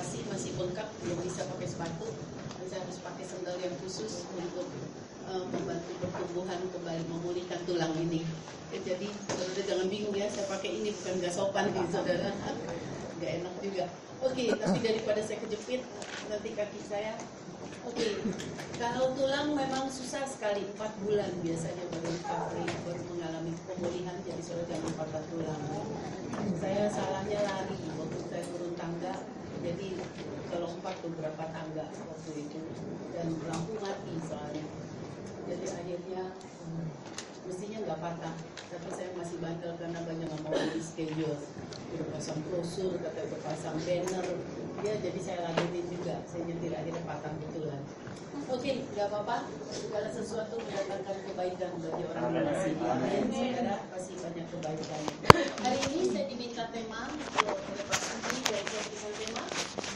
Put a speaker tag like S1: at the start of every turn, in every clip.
S1: operasi masih bengkak belum bisa pakai sepatu. Saya harus pakai sandal yang khusus untuk uh, membantu pertumbuhan kembali memulihkan tulang ini. Ya, jadi saudara jangan bingung ya saya pakai ini bukan nggak sopan nih saudara. Nggak enak juga. Oke tapi daripada saya kejepit nanti kaki saya. Oke, kalau tulang memang susah sekali, 4 bulan biasanya baru recovery, baru mengalami pemulihan, jadi sudah jangan patah tulang. Saya salahnya lari waktu saya turun tangga, jadi kelompat beberapa tangga waktu itu, dan lampu mati soalnya. Jadi akhirnya hmm, mestinya nggak patah, tapi saya masih bandel karena banyak nggak mau di schedule, udah pasang brosur, kata udah pasang banner, ya jadi saya ladenin juga. Saya nyetir akhirnya patah betulan oke nggak apa-apa. Segala sesuatu mendatangkan kebaikan bagi orang yang masih saudara pasti banyak kebaikan. Hari ini saya diminta tema oleh Pak Sandi bisa tema.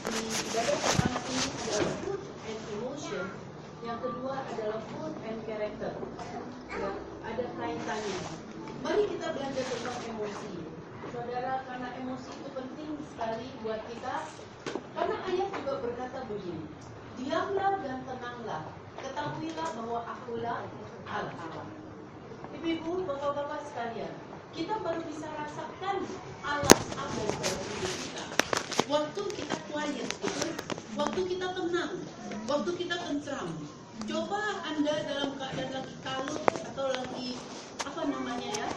S1: Di ibadah pertama ini adalah food and emotion yang kedua adalah food and character. Ya, ada kaitannya. Mari kita belajar tentang emosi. Saudara karena emosi itu penting sekali buat kita karena ayat juga berkata begini, diamlah dan tenanglah, ketahuilah bahwa akulah Allah. Ibu-ibu, bapak-bapak sekalian, kita baru bisa rasakan Allah Allah dalam hidup kita. Waktu kita quiet, gitu, waktu kita tenang, waktu kita tentram. Coba Anda dalam keadaan lagi kalut atau lagi apa namanya ya,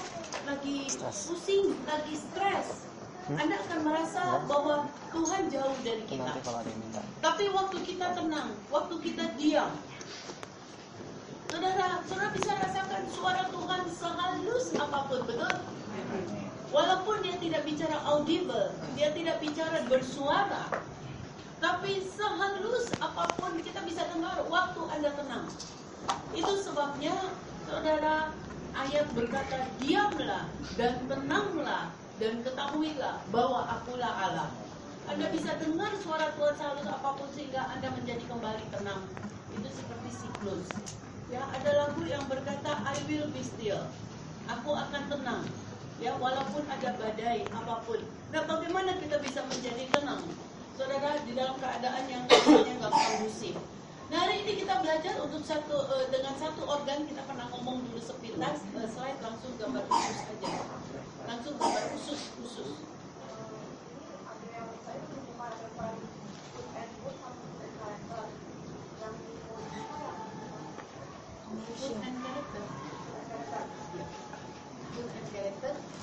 S1: lagi pusing, lagi stres, hmm? Anda akan merasa bahwa Tuhan jauh dari kita. Tapi waktu kita tenang, waktu kita diam, saudara, saudara bisa rasakan suara Tuhan sehalus apa pun, betul? Walaupun dia tidak bicara audible, dia tidak bicara bersuara, tapi sehalus apa pun kita bisa dengar waktu Anda tenang. Itu sebabnya, saudara, ayat berkata, diamlah dan tenanglah dan ketahuilah bahwa akulah Allah. Anda bisa dengar suara Tuhan sehalus apa pun sehingga Anda menjadi kembali tenang. Itu seperti siklus. Ya, ada lagu yang berkata I will be still. Aku akan tenang. Ya, walaupun ada badai apa pun. Nah, bagaimana kita bisa menjadi tenang? Saudara, di dalam keadaan yang nggak kondusif. Nah hari ini kita belajar untuk satu uh, dengan satu organ kita pernah ngomong dulu sepintas uh, slide langsung gambar khusus aja. Langsung gambar khusus khusus.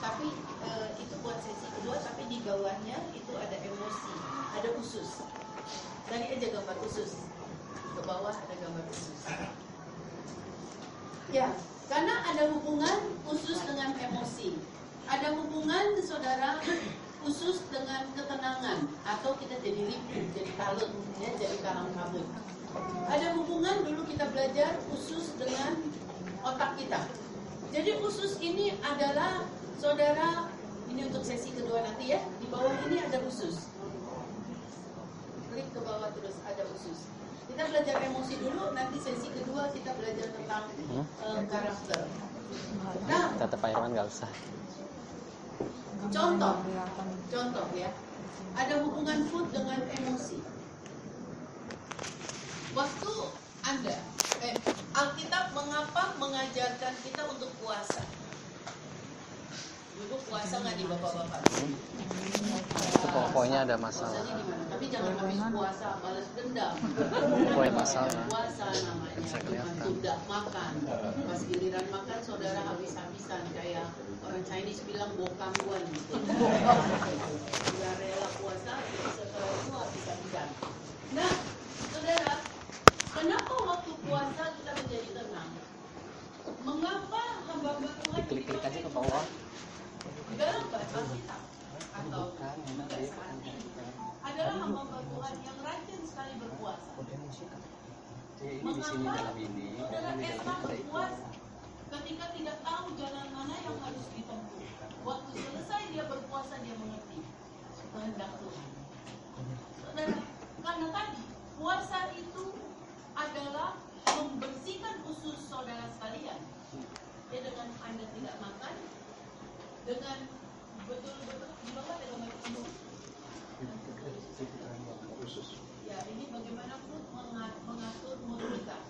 S1: Tapi uh, itu buat sesi kedua tapi di bawahnya itu ada emosi ada khusus tadi aja gambar khusus ke bawah ada gambar khusus ya karena ada hubungan khusus dengan emosi ada hubungan saudara khusus dengan ketenangan atau kita jadi ribu, jadi kalut, ya, jadi kalang kabut. Ada hubungan dulu kita belajar khusus dengan otak kita. Jadi khusus ini adalah saudara ini untuk sesi kedua nanti ya. Di bawah ini ada khusus. Klik ke bawah terus ada khusus. Kita belajar emosi dulu, nanti sesi kedua kita belajar tentang uh, karakter. Nah,
S2: tetap Pak Irwan nggak usah.
S1: Contoh, contoh ya, ada hubungan food dengan emosi. Waktu Anda, eh, Alkitab mengapa mengajarkan kita untuk puasa? Ibu puasa nggak di bapak-bapak?
S2: Pokoknya ada masalah.
S1: Tapi jangan habis puasa balas dendam.
S2: Pokoknya masalah.
S1: Puasa namanya.
S2: Bisa kelihatan.
S1: Tidak makan. Pas giliran makan saudara habis-habisan kayak orang Chinese bilang bokangguan gitu. Tidak rela puasa, setelah itu habis-habisan. Nah, saudara, kenapa waktu puasa kita menjadi tenang? Mengapa hamba-hamba Tuhan
S2: klik-klik aja ke bawah
S1: dalam bahasa kita atau saat ini adalah hamba Tuhan yang rajin sekali berpuasa. Mengapa saudara Esra berpuasa ketika tidak tahu jalan mana yang harus ditempuh? Waktu selesai dia berpuasa dia mengerti kehendak Tuhan. Saudara, karena tadi puasa itu adalah membersihkan usus saudara sekalian. Ya dengan Anda tidak makan, dengan betul-betul gimana ya untuk khusus. Ya, ini bagaimanapun mengatur mobilitas.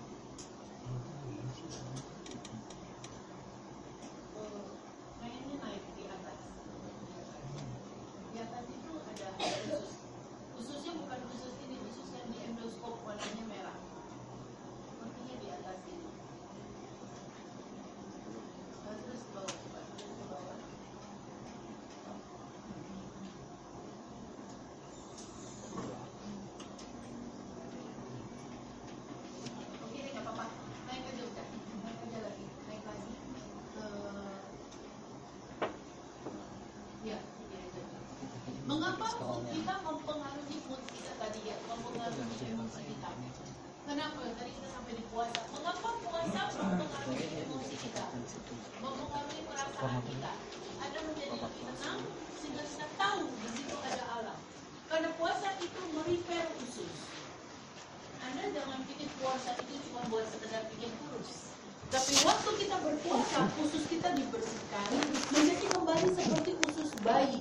S1: Tapi waktu kita berpuasa, usus kita dibersihkan menjadi kembali seperti usus bayi.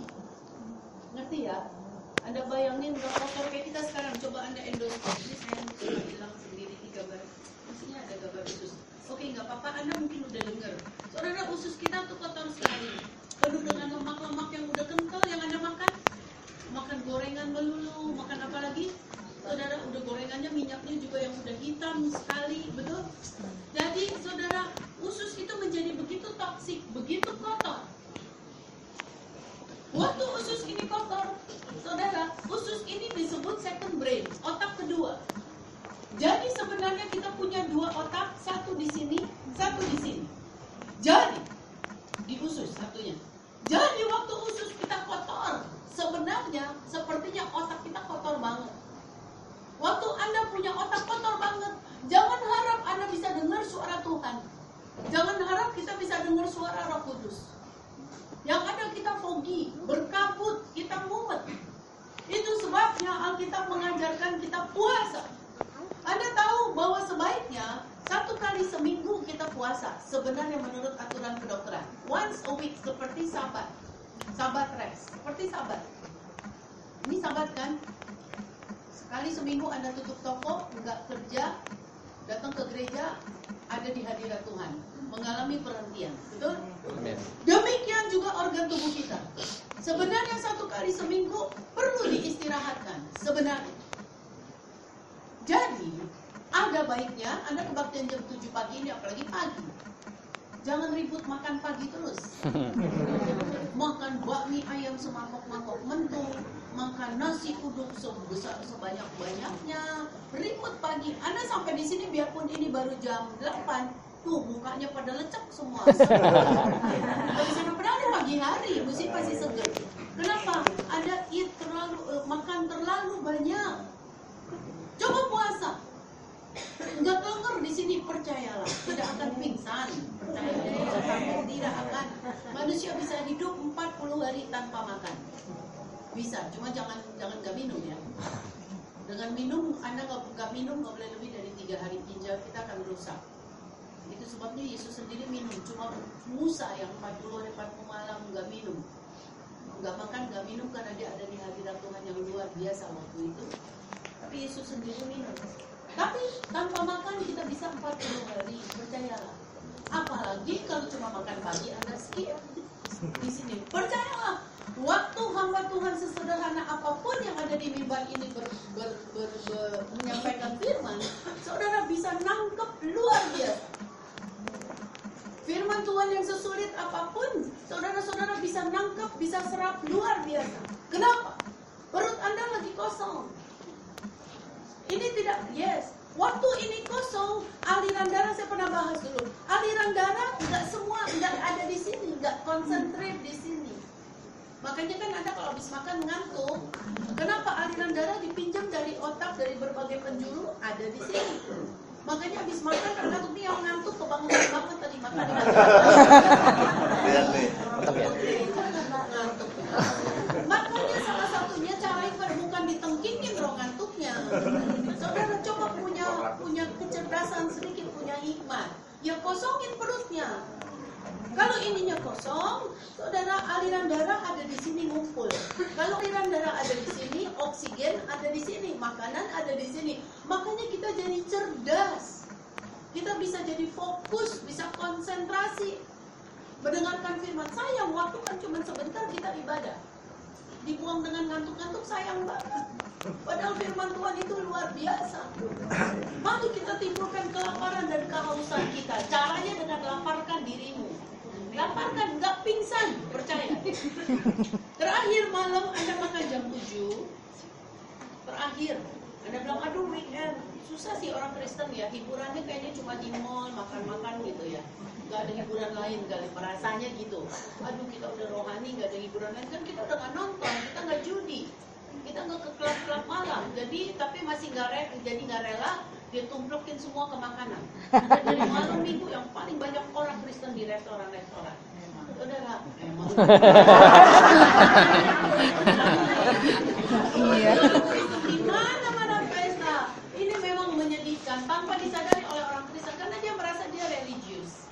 S1: Ngerti ya? Anda bayangin nggak kotor kayak kita sekarang. Coba Anda endoskopi. Ini saya coba hilang sendiri di gambar. Maksudnya ada gambar usus. Oke, nggak apa-apa. Anda mungkin udah dengar. Saudara, usus kita tuh kotor sekali. Penuh dengan lemak-lemak yang udah kental yang Anda makan. Makan gorengan melulu, makan apa lagi? Saudara, udah gorengannya minyaknya juga yang udah hitam sekali, betul? Jadi, saudara, usus itu menjadi begitu toksik, begitu kotor. Waktu usus ini kotor, saudara, usus ini disebut second brain, otak kedua. Jadi sebenarnya kita punya dua otak, satu di sini, satu di sini. Jadi di usus satunya. Jadi waktu usus kita kotor, sebenarnya sepertinya otak kita kotor banget. Waktu Anda punya otak kotor banget, jangan harap Anda bisa dengar suara Tuhan. Jangan harap kita bisa dengar suara Roh Kudus. Yang ada kita foggy, berkabut, kita mumet. Itu sebabnya Alkitab mengajarkan kita puasa. Anda tahu bahwa sebaiknya satu kali seminggu kita puasa. Sebenarnya menurut aturan kedokteran. Once a week seperti sabat. Sabat rest. Seperti sabat. Ini sabat kan? Sekali seminggu Anda tutup toko, nggak kerja, datang ke gereja, ada di hadirat Tuhan. Mengalami perhentian. Betul? Demikian juga organ tubuh kita. Sebenarnya satu kali seminggu perlu diistirahatkan. Sebenarnya. Jadi, ada baiknya Anda kebaktian jam 7 pagi ini apalagi pagi. Jangan ribut makan pagi terus. makan bakmi ayam semangkok-mangkok mentung, makan nasi uduk sebesar sebanyak-banyaknya, ribut pagi. Anda sampai di sini biarpun ini baru jam 8, tuh mukanya pada lecek semua. Tapi sana padahal pagi hari, mesti pasti seger. Kenapa? Ada eat terlalu, eh, makan terlalu banyak. Coba puasa. Enggak kelengar di sini percayalah, tidak akan pingsan. Percayalah, tidak akan. Manusia bisa hidup 40 hari tanpa makan. Bisa, cuma jangan jangan gak minum ya. Dengan minum, Anda nggak minum nggak boleh lebih dari tiga hari ginjal kita akan rusak. Itu sebabnya Yesus sendiri minum. Cuma Musa yang 40 hari 40 malam nggak minum. Nggak makan, nggak minum karena dia ada di hadirat Tuhan yang luar biasa waktu itu. Tapi Yesus sendiri minum. Tapi tanpa makan kita bisa 40 hari, percayalah. Apalagi kalau cuma makan pagi Anda skip di sini. Percayalah, waktu hamba Tuhan sesederhana apa pun yang ada di mimbar ini ber, ber, ber, ber- menyampaikan firman, saudara bisa nangkep luar biasa. Firman Tuhan yang sesulit apa pun, saudara-saudara bisa nangkep, bisa serap luar biasa. Kenapa? Perut Anda lagi kosong. Ini tidak, yes. Waktu ini kosong, aliran darah saya pernah bahas dulu. Aliran darah nggak semua nggak ada di sini, nggak konsentrate di sini. Makanya kan Anda kalau habis makan ngantuk. Kenapa aliran darah dipinjam dari otak dari berbagai penjuru ada di sini? Makanya habis makan kan ngantuk nih yang ngantuk kebangunan banget tadi makan.
S3: Lihat nih.
S2: Ya.
S1: Ngantuk. Makanya salah satunya cara bukan ditengkingin roh ngantuknya. Saudara coba punya punya kecerdasan sedikit, punya hikmat. Ya kosongin perutnya. Kalau ininya kosong, saudara aliran darah ada di sini ngumpul. Kalau aliran darah ada di sini, oksigen ada di sini, makanan ada di sini. Makanya kita jadi cerdas. Kita bisa jadi fokus, bisa konsentrasi. Mendengarkan firman sayang, waktu kan cuma sebentar kita ibadah. Dibuang dengan ngantuk-ngantuk sayang banget. Padahal firman Tuhan itu luar biasa. Mari kita timbulkan kelaparan dan kehausan kita. Caranya dengan laparkan dirimu. Laparkan, nggak pingsan, percaya. Terakhir malam Anda makan jam 7. Terakhir, Anda bilang, aduh weekend. Susah sih orang Kristen ya, hiburannya kayaknya cuma di mall, makan-makan gitu ya. nggak ada hiburan lain kali merasanya gitu aduh kita udah rohani nggak ada hiburan lain kan kita udah nggak nonton kita nggak judi kita nggak ke klub-klub malam. Jadi tapi masih nggak re, jadi nggak rela dia tumplokin semua ke makanan. Jadi malam minggu yang paling banyak orang Kristen di restoran-restoran. Saudara. Emang
S4: Iya.
S1: di mana mana pesta. Ini memang menyedihkan tanpa disadari oleh orang Kristen karena dia merasa dia religius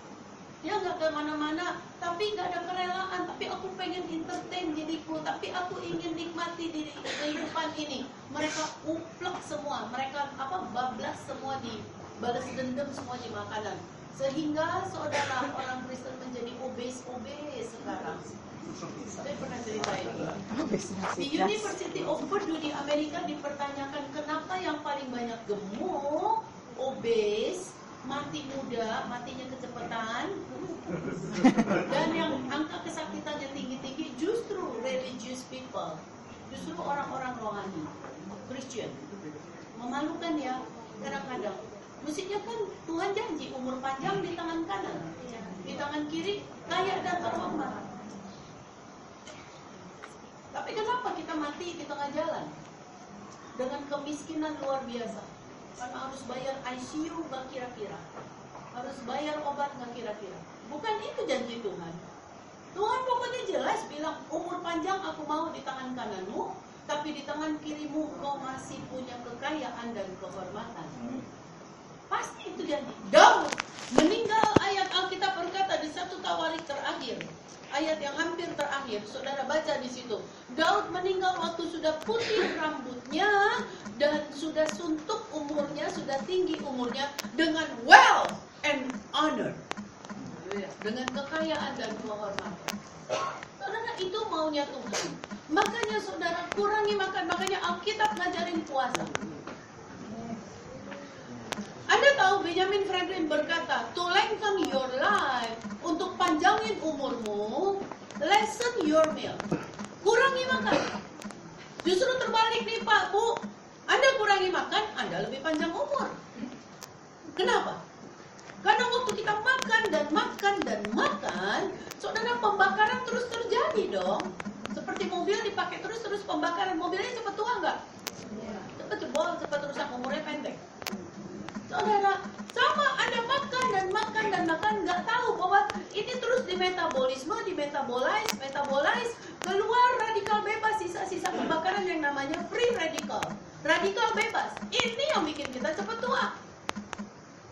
S1: dia nggak ke mana-mana tapi nggak ada kerelaan. Tapi aku pengen entertain diriku tapi aku ingin nikmati diri kehidupan ini. Mereka uplek semua mereka apa bablas semua di balas dendam semua di makanan. Sehingga saudara orang Kristen menjadi obes obes sekarang. Saya pernah cerita ini. Di University of Purdue di Amerika dipertanyakan kenapa yang paling banyak gemuk, obes, mati muda, matinya kecepatan, dan yang angka kesakitannya tinggi-tinggi justru religious people, justru orang-orang rohani, Christian. Memalukan ya, kadang-kadang. Mestinya kan Tuhan janji umur panjang di tangan kanan, di tangan kiri kaya dan terhormat. Tapi kenapa kita mati di tengah jalan? Dengan kemiskinan luar biasa. Karena harus bayar ICU nggak kira-kira. Harus bayar obat nggak kira-kira. Bukan itu janji Tuhan. Tuhan pokoknya jelas bilang, umur panjang aku mau di tangan kananmu, tapi di tangan kirimu kau masih punya kekayaan dan kehormatan. Pasti itu janji. Daud meninggal ayat Alkitab berkata di satu tawarik terakhir ayat yang hampir terakhir, saudara baca di situ. Daud meninggal waktu sudah putih rambutnya dan sudah suntuk umurnya, sudah tinggi umurnya dengan wealth and honor. Dengan kekayaan dan kehormatan. Saudara itu maunya Tuhan. Makanya saudara kurangi makan, makanya Alkitab ngajarin puasa. Anda tahu Benjamin Franklin berkata, to lengthen your life, untuk panjangin umurmu, lessen your meal. Kurangi makan. Justru terbalik nih Pak, Bu. Anda kurangi makan, Anda lebih panjang umur. Kenapa? Karena waktu kita makan dan makan dan makan, saudara pembakaran terus terjadi dong. Seperti mobil dipakai terus-terus pembakaran, mobilnya cepat tua nggak? Cepat jebol, cepat rusak, umurnya pendek. Saudara, sama Anda makan dan makan dan makan nggak tahu bahwa ini terus di metabolisme, di metabolize, metabolize, keluar radikal bebas, sisa-sisa pembakaran yang namanya free radical. Radikal bebas. Ini yang bikin kita cepat tua.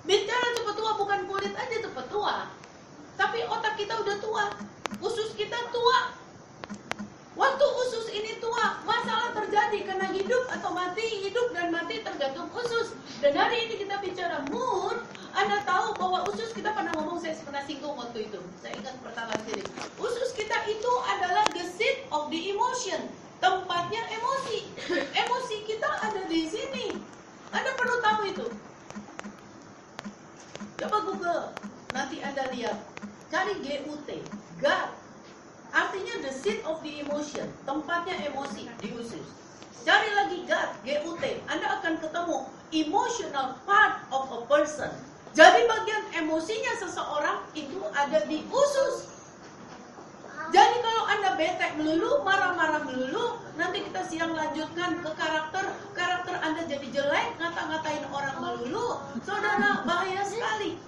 S1: Bicara cepat tua bukan kulit aja cepat tua. Tapi otak kita udah tua. Usus kita tua. Waktu usus ini tua, masalah terjadi karena hidup atau mati, hidup dan mati tergantung usus. Dan hari ini kita bicara mood, Anda tahu bahwa usus kita pernah ngomong, saya pernah singgung waktu itu. Saya ingat pertama kali. Usus kita itu adalah the seat of the emotion. Tempatnya emosi. Emosi kita ada di sini. Anda perlu tahu itu. Coba Google, nanti Anda lihat. Cari GUT, God. Artinya the seat of the emotion, tempatnya emosi di usus. Cari lagi God, GUT, Anda akan ketemu emotional part of a person. Jadi bagian emosinya seseorang itu ada di usus. Jadi kalau Anda bete melulu, marah-marah melulu, nanti kita siang lanjutkan ke karakter, karakter Anda jadi jelek, ngata-ngatain orang melulu, saudara bahaya sekali.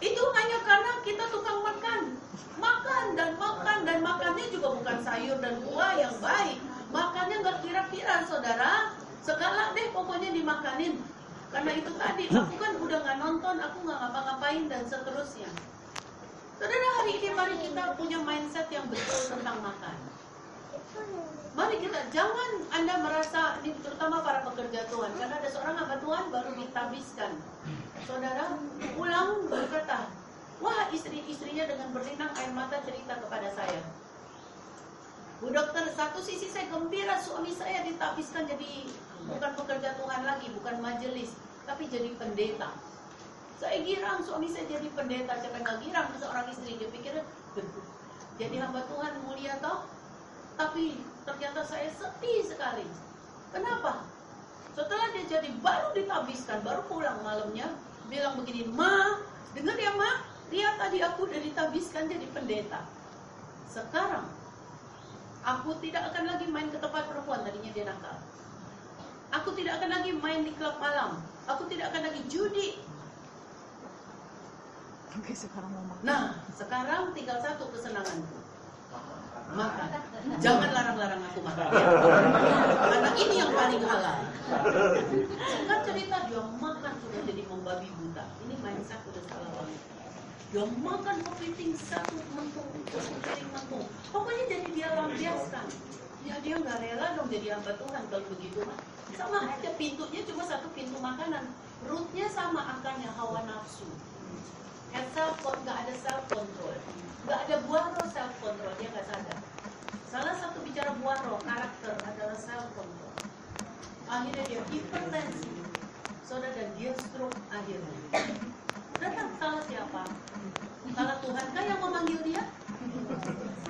S1: Itu hanya karena kita tukang makan. Makan dan makan dan makannya juga bukan sayur dan buah yang baik. Makannya nggak kira-kira saudara. Segala deh pokoknya dimakanin. Karena itu tadi aku kan udah nggak nonton, aku nggak ngapa-ngapain dan seterusnya. Saudara hari ini mari kita punya mindset yang betul tentang makan. Mari kita jangan Anda merasa ini terutama para pekerja Tuhan karena ada seorang hamba Tuhan baru ditabiskan. Saudara pulang berkata, wah istri-istrinya dengan berlinang air mata cerita kepada saya. Bu dokter, satu sisi saya gembira suami saya ditabiskan jadi bukan pekerja Tuhan lagi, bukan majelis, tapi jadi pendeta. Saya girang suami saya jadi pendeta, siapa yang girang seorang istri dia pikir jadi hamba Tuhan mulia toh, tapi ternyata saya sedih sekali. Kenapa? Setelah dia jadi baru ditabiskan, baru pulang malamnya, bilang begini, Ma, dengar ya Ma, Lihat tadi aku udah ditabiskan jadi pendeta. Sekarang aku tidak akan lagi main ke tempat perempuan tadinya dia nakal. Aku tidak akan lagi main di klub malam. Aku tidak akan lagi judi.
S4: Oke, sekarang mau makan.
S1: Nah, sekarang tinggal satu kesenanganku. Makan. Jangan larang-larang aku makan. ya. Karena ini yang paling halal. Singkat cerita dia makan jadi membabi buta. Ini mindset udah salah banget. Dia makan kepiting satu mentung, satu piring mentung. Pokoknya jadi dia lampiaskan. Ya dia nggak rela dong jadi hamba Tuhan kalau begitu mah. Sama aja pintunya cuma satu pintu makanan. Rootnya sama akarnya hawa nafsu. And self nggak ada self control, nggak ada buaro self control dia nggak sadar. Salah satu bicara buaro karakter adalah self control. Akhirnya dia hipertensi, saudara dan dia stroke akhirnya. Datang salah siapa? Salah Tuhan kah yang memanggil dia?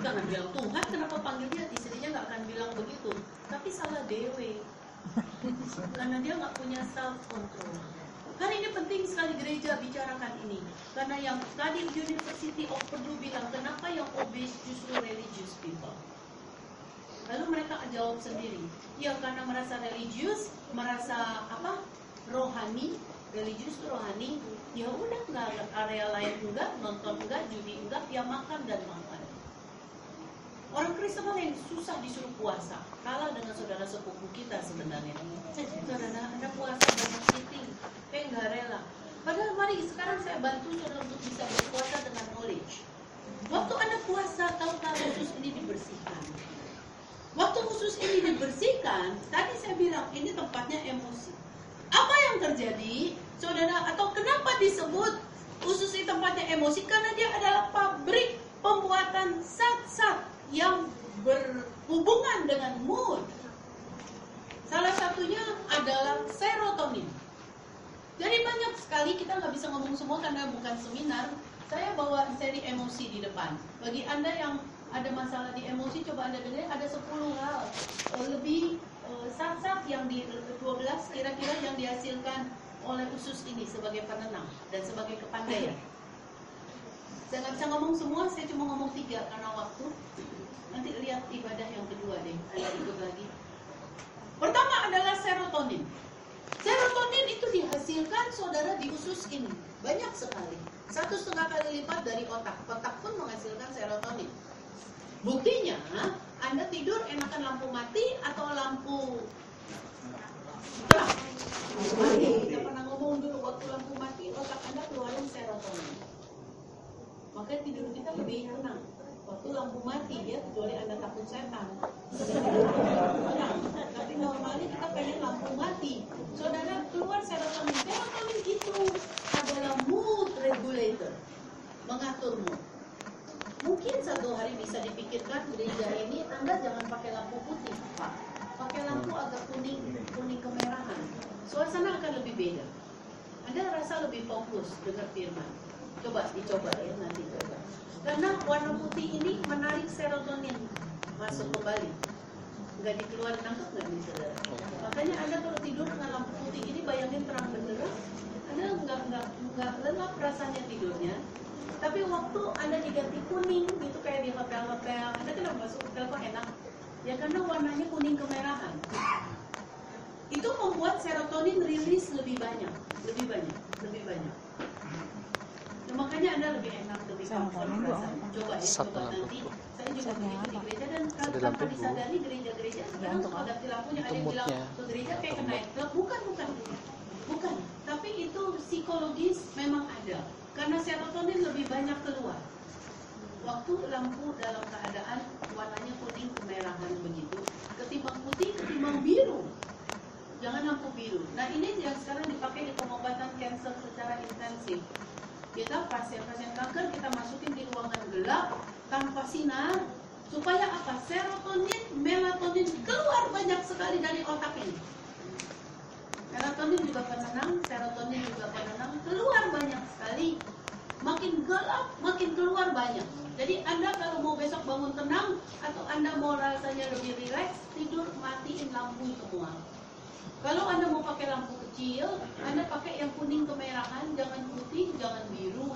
S1: Jangan bilang Tuhan kenapa panggil dia? Istrinya nggak akan bilang begitu. Tapi salah Dewi. Karena dia nggak punya self control. Hari ini penting sekali gereja bicarakan ini. Karena yang tadi University of Purdue bilang, kenapa yang obese justru religious people? Lalu mereka jawab sendiri, ya karena merasa religius, merasa apa? Rohani, religius rohani. Ya udah nggak area lain enggak, nonton enggak, judi enggak, ya makan dan makan. Orang Kristen lain susah disuruh puasa, kalah dengan saudara sepupu kita sebenarnya. Saudara, anda puasa banyak eating, kayak nggak rela. Padahal mari sekarang saya bantu saudara untuk bisa berpuasa dengan knowledge. Waktu anda puasa, tahukah khusus ini dibersihkan? Waktu khusus ini dibersihkan, tadi saya bilang ini tempatnya emosi. Apa yang terjadi, saudara? Atau kenapa disebut khusus ini tempatnya emosi? Karena dia adalah pabrik pembuatan zat-zat yang berhubungan dengan mood. Salah satunya adalah serotonin. Jadi banyak sekali kita nggak bisa ngomong semua karena bukan seminar. Saya bawa seri emosi di depan. Bagi anda yang ada masalah di emosi, coba anda dengar ada 10 hal lebih zat-zat yang di 12 kira-kira yang dihasilkan oleh usus ini sebagai penenang dan sebagai kepandaian. Saya nggak bisa ngomong semua, saya cuma ngomong tiga karena waktu. Nanti lihat ibadah yang kedua deh, ada ikut lagi. Pertama adalah serotonin. Serotonin itu dihasilkan saudara di usus ini banyak sekali. Satu setengah kali lipat dari otak. Otak pun menghasilkan serotonin. Buktinya, Anda tidur lampu mati atau lampu terang? Mati. Kita pernah ngomong dulu waktu lampu mati, otak Anda keluarin serotonin. Makanya tidur kita lebih tenang. Waktu lampu mati ya, kecuali Anda takut setan. Tapi normalnya kita pengen lampu mati. Saudara keluar serotonin. Serotonin itu adalah mood regulator. Mengatur mood. Mungkin satu hari bisa dipikirkan gereja ini Anda jangan pakai lampu putih, Pak. Pakai lampu agak kuning, kuning kemerahan. Suasana akan lebih beda. Anda rasa lebih fokus dengar firman. Coba dicoba ya nanti coba. Karena warna putih ini menarik serotonin masuk kembali. Nggak dikeluarin nangkep nggak nih? Makanya Anda kalau tidur dengan lampu putih ini bayangin terang benderang, Anda nggak nggak nggak lelap rasanya tidurnya. Tapi waktu Anda diganti kuning gitu kayak di hotel-hotel, Anda kenapa masuk hotel kok enak? Ya karena warnanya kuning kemerahan. Itu membuat serotonin rilis lebih banyak, lebih banyak, lebih banyak. Nah, makanya Anda lebih enak, lebih comfort rasanya. Coba ya,
S2: Satu
S1: coba nanti. Saya juga begitu di gereja dan tanpa disadari gereja-gereja sekarang
S4: apa?
S1: ganti lampunya. Ada yang bilang ke gereja kayak ke nightclub. Bukan, bukan. Bukan. Tapi itu psikologis memang ada. Karena serotonin lebih banyak keluar. Waktu lampu dalam keadaan warnanya kuning kemerahan begitu, ketimbang putih, ketimbang biru. Jangan lampu biru. Nah ini yang sekarang dipakai di pengobatan kanker secara intensif. Kita pasien-pasien kanker kita masukin di ruangan gelap tanpa sinar supaya apa? Serotonin, melatonin keluar banyak sekali dari otak ini. Melatonin juga penenang, serotonin juga penenang, keluar banyak sekali. Makin gelap, makin keluar banyak. Jadi Anda kalau mau besok bangun tenang atau Anda mau rasanya lebih rileks, tidur matiin lampu semua. Kalau Anda mau pakai lampu kecil, Anda pakai yang kuning kemerahan, jangan putih, jangan biru.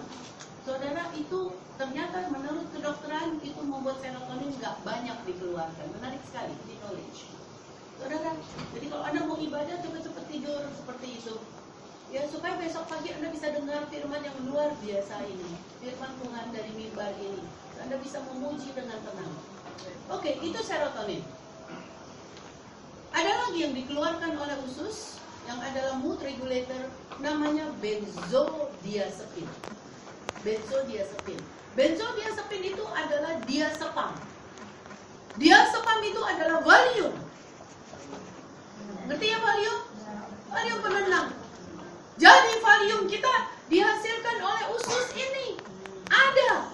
S1: Saudara itu ternyata menurut kedokteran itu membuat serotonin nggak banyak dikeluarkan. Menarik sekali di knowledge. Saudara, jadi kalau Anda mau ibadah cepat-cepat tidur seperti itu. Ya supaya besok pagi Anda bisa dengar firman yang luar biasa ini. Firman Tuhan dari mimbar ini. Anda bisa memuji dengan tenang. Oke, itu serotonin. Ada lagi yang dikeluarkan oleh usus yang adalah mood regulator namanya benzodiazepin. Benzodiazepin. Benzodiazepin itu adalah diazepam. Diazepam itu adalah valium. Ngerti ya valium? Valium penenang. Jadi valium kita dihasilkan oleh usus ini. Ada.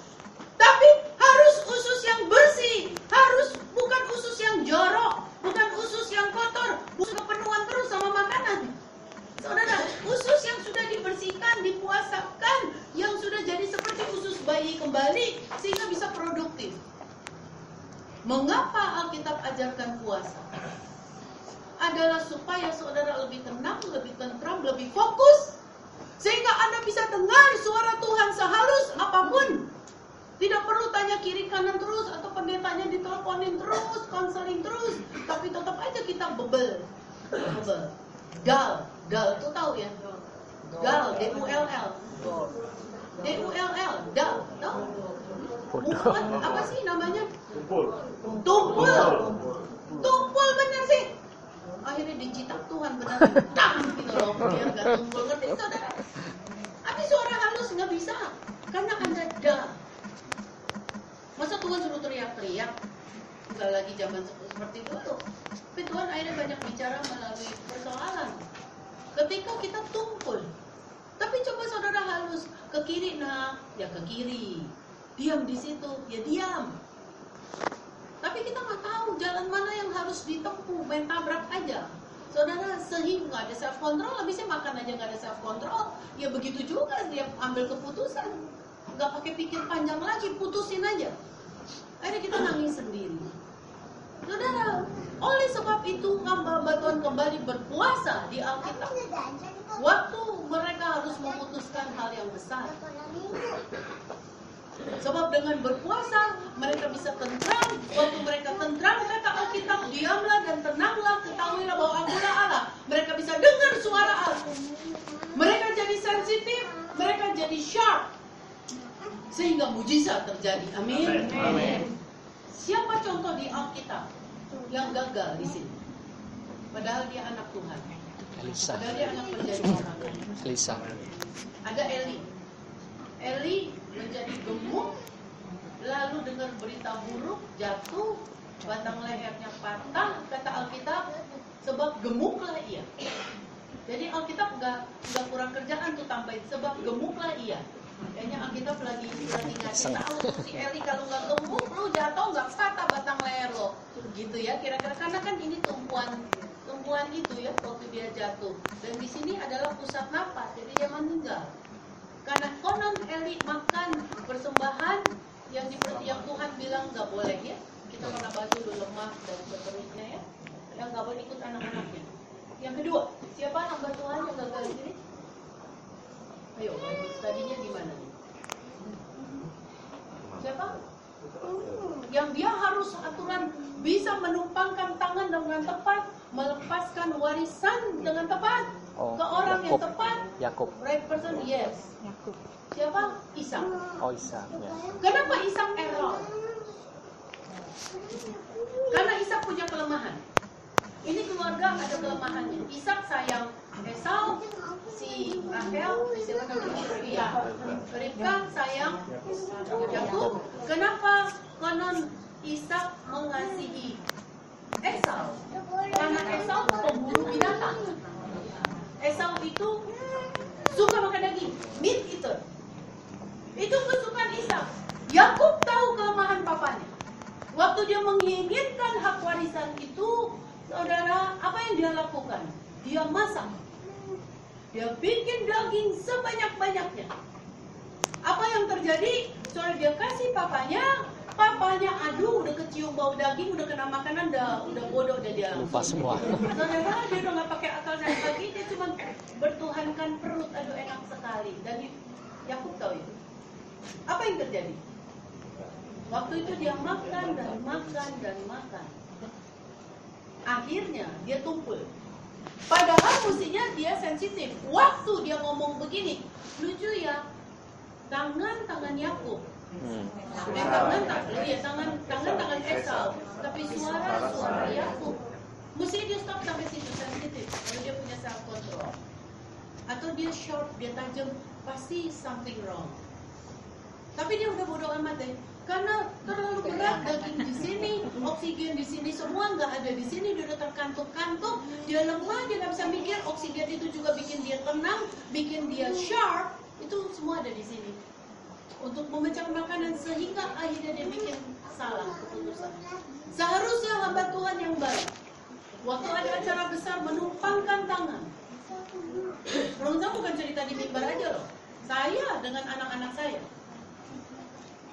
S1: Tapi harus usus yang bersih, harus bukan usus yang jorok, bukan usus yang kotor, bukan kepenuhan terus sama makanan. Saudara, usus yang sudah dibersihkan, dipuasakan, yang sudah jadi seperti usus bayi kembali sehingga bisa produktif. Mengapa Alkitab ajarkan puasa? Adalah supaya saudara lebih tenang, lebih tentram, lebih fokus sehingga Anda bisa dengar suara Tuhan sehalus apa pun. Tidak perlu tanya kiri kanan terus atau pendetanya diteleponin terus, konseling terus, tapi tetap aja kita bebel. Bebel. Dal, dal itu tahu ya? Dal, D U L L. D U L L, dal, tahu? Bukan, apa sih namanya? Tumpul. Tumpul bener sih. Akhirnya dijitak Tuhan benar. Dam gitu loh, biar gak tumpul ngerti saudara. Tapi suara halus nggak bisa, karena anda dal. Masa Tuhan suruh teriak-teriak? Nggak lagi zaman seperti dulu. Tapi Tuhan akhirnya banyak bicara melalui persoalan. Ketika kita tumpul. Tapi coba saudara halus. Ke kiri, nah, ya ke kiri. Diam di situ, ya diam. Tapi kita nggak tahu jalan mana yang harus ditempuh, main tabrak aja. Saudara sehingga nggak ada self control, habisnya makan aja nggak ada self control, ya begitu juga dia ambil keputusan, nggak pakai pikir panjang lagi, putusin aja. Akhirnya kita nangis sendiri. Saudara, oleh sebab itu hamba Tuhan kembali berpuasa di Alkitab. Waktu mereka harus memutuskan hal yang besar. Sebab dengan berpuasa mereka bisa tentram. Waktu mereka tentram kata Alkitab diamlah dan tenanglah ketahuilah bahwa akulah Allah. Mereka bisa dengar suara Allah. Mereka jadi sensitif, mereka jadi sharp. Sehingga mujizat terjadi. Amin.
S3: Amin.
S1: Siapa contoh di Alkitab yang gagal di sini? Padahal dia anak Tuhan.
S2: Elisa.
S1: Padahal dia anak menjadi orang.
S2: Elisa.
S1: Ada Eli. Eli menjadi gemuk, lalu dengar berita buruk, jatuh, batang lehernya patah, kata Alkitab, sebab gemuklah ia. Jadi Alkitab nggak nggak kurang kerjaan tuh tambahin, sebab gemuklah ia. Kayaknya Alkitab lagi lagi ngasih tahu si Eli kalau nggak gemuk lu jatuh nggak patah batang leher lo, gitu ya kira-kira. Karena kan ini tumpuan tumpuan itu ya waktu dia jatuh. Dan di sini adalah pusat napas jadi dia meninggal karena konon Eli makan persembahan yang seperti yang Tuhan bilang nggak boleh ya. Kita pernah bahas dulu lemak dan seterusnya ya. Yang nggak boleh ikut anak-anaknya. Yang kedua siapa hamba Tuhan yang gagal di sini? Ayo tadinya di mana nih siapa yang dia harus aturan bisa menumpangkan tangan dengan tepat melepaskan warisan dengan tepat
S2: Oh,
S1: ke orang yang
S2: Yakub.
S1: tepat
S2: Yakub.
S1: right person yes. Siapa? Ishak
S2: Oh, Isa. Ya.
S1: kenapa Ishak error? Karena Ishak punya kelemahan. Ini keluarga ada kelemahannya. Ishak sayang Esau si Rahel siapa namanya Ribka Ribka sayang Yakub. Kenapa konon Ishak mengasihi Esau? Karena Esau pemburu binatang Esau itu suka makan daging, meat eater. Itu kesukaan Ishak. Yakub tahu kelemahan papanya. Waktu dia menginginkan hak warisan itu, saudara, apa yang dia lakukan? Dia masak. Dia bikin daging sebanyak-banyaknya. Apa yang terjadi? Saudara dia kasih papanya, papanya aduh udah kecium bau daging, udah kena makanan, udah udah bodoh udah dia
S2: Lupa semua.
S1: Saudara dia udah nggak pakai akal dan lagi dia cuma bertuhankan perut aduh enak sekali dan Yakub tahu itu Apa yang terjadi? Waktu itu dia makan dan makan dan makan. Akhirnya dia tumpul. Padahal mestinya dia sensitif. Waktu dia ngomong begini, lucu ya. Tangan tangan Yakub,
S2: Hmm.
S1: eh tangan tangan ya tangan tangan tangan Esau, tapi suara suara Yakub. Mesti dia stop sampai situ sensitif. Kalau dia punya self control. Atau dia short, dia tajam, pasti something wrong. Tapi dia udah bodoh amat deh. Karena terlalu berat daging di sini, oksigen di sini semua nggak ada di sini, dia udah terkantuk-kantuk, dia lemah, dia nggak bisa mikir, oksigen itu juga bikin dia tenang, bikin dia sharp, itu semua ada di sini. Untuk memecah makanan sehingga akhirnya dia bikin salah keputusan. Seharusnya hamba Tuhan yang baik, waktu ada acara besar menumpangkan tangan. Ronza bukan cerita di mimbar aja loh. Saya dengan anak-anak saya.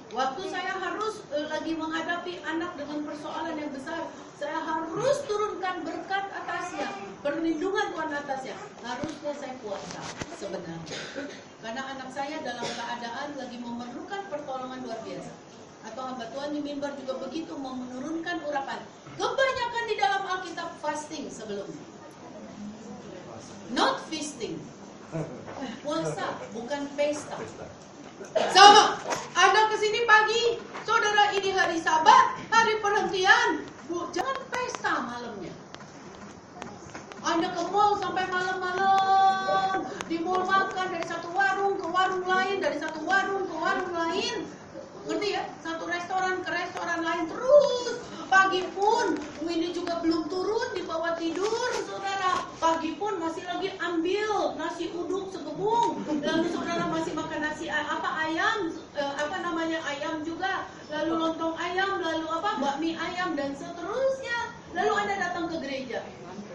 S1: Waktu saya harus eh, lagi menghadapi anak dengan persoalan yang besar, saya harus turunkan berkat atasnya, perlindungan Tuhan atasnya. Harusnya saya puasa sebenarnya. Karena anak saya dalam keadaan lagi memerlukan pertolongan luar biasa. Atau hamba Tuhan di mimbar juga begitu mau menurunkan urapan. Kebanyakan di dalam Alkitab fasting sebelumnya. Not feasting. Puasa, bukan pesta. Sama, Anda ke sini pagi, saudara ini hari sabat, hari perhentian. Bu, jangan pesta malamnya. Anda ke mall sampai malam-malam, di mall makan dari satu warung ke warung lain, dari satu warung ke warung lain. Ngerti ya? Satu restoran ke restoran lain terus. Pagi pun, ini juga belum turun di bawah tidur, saudara. Pagi pun masih lagi ambil nasi uduk segebung. Lalu saudara masih makan nasi a- apa ayam, eh, namanya ayam juga. Lalu lontong ayam, lalu apa bakmi ayam dan seterusnya. Lalu anda datang ke gereja.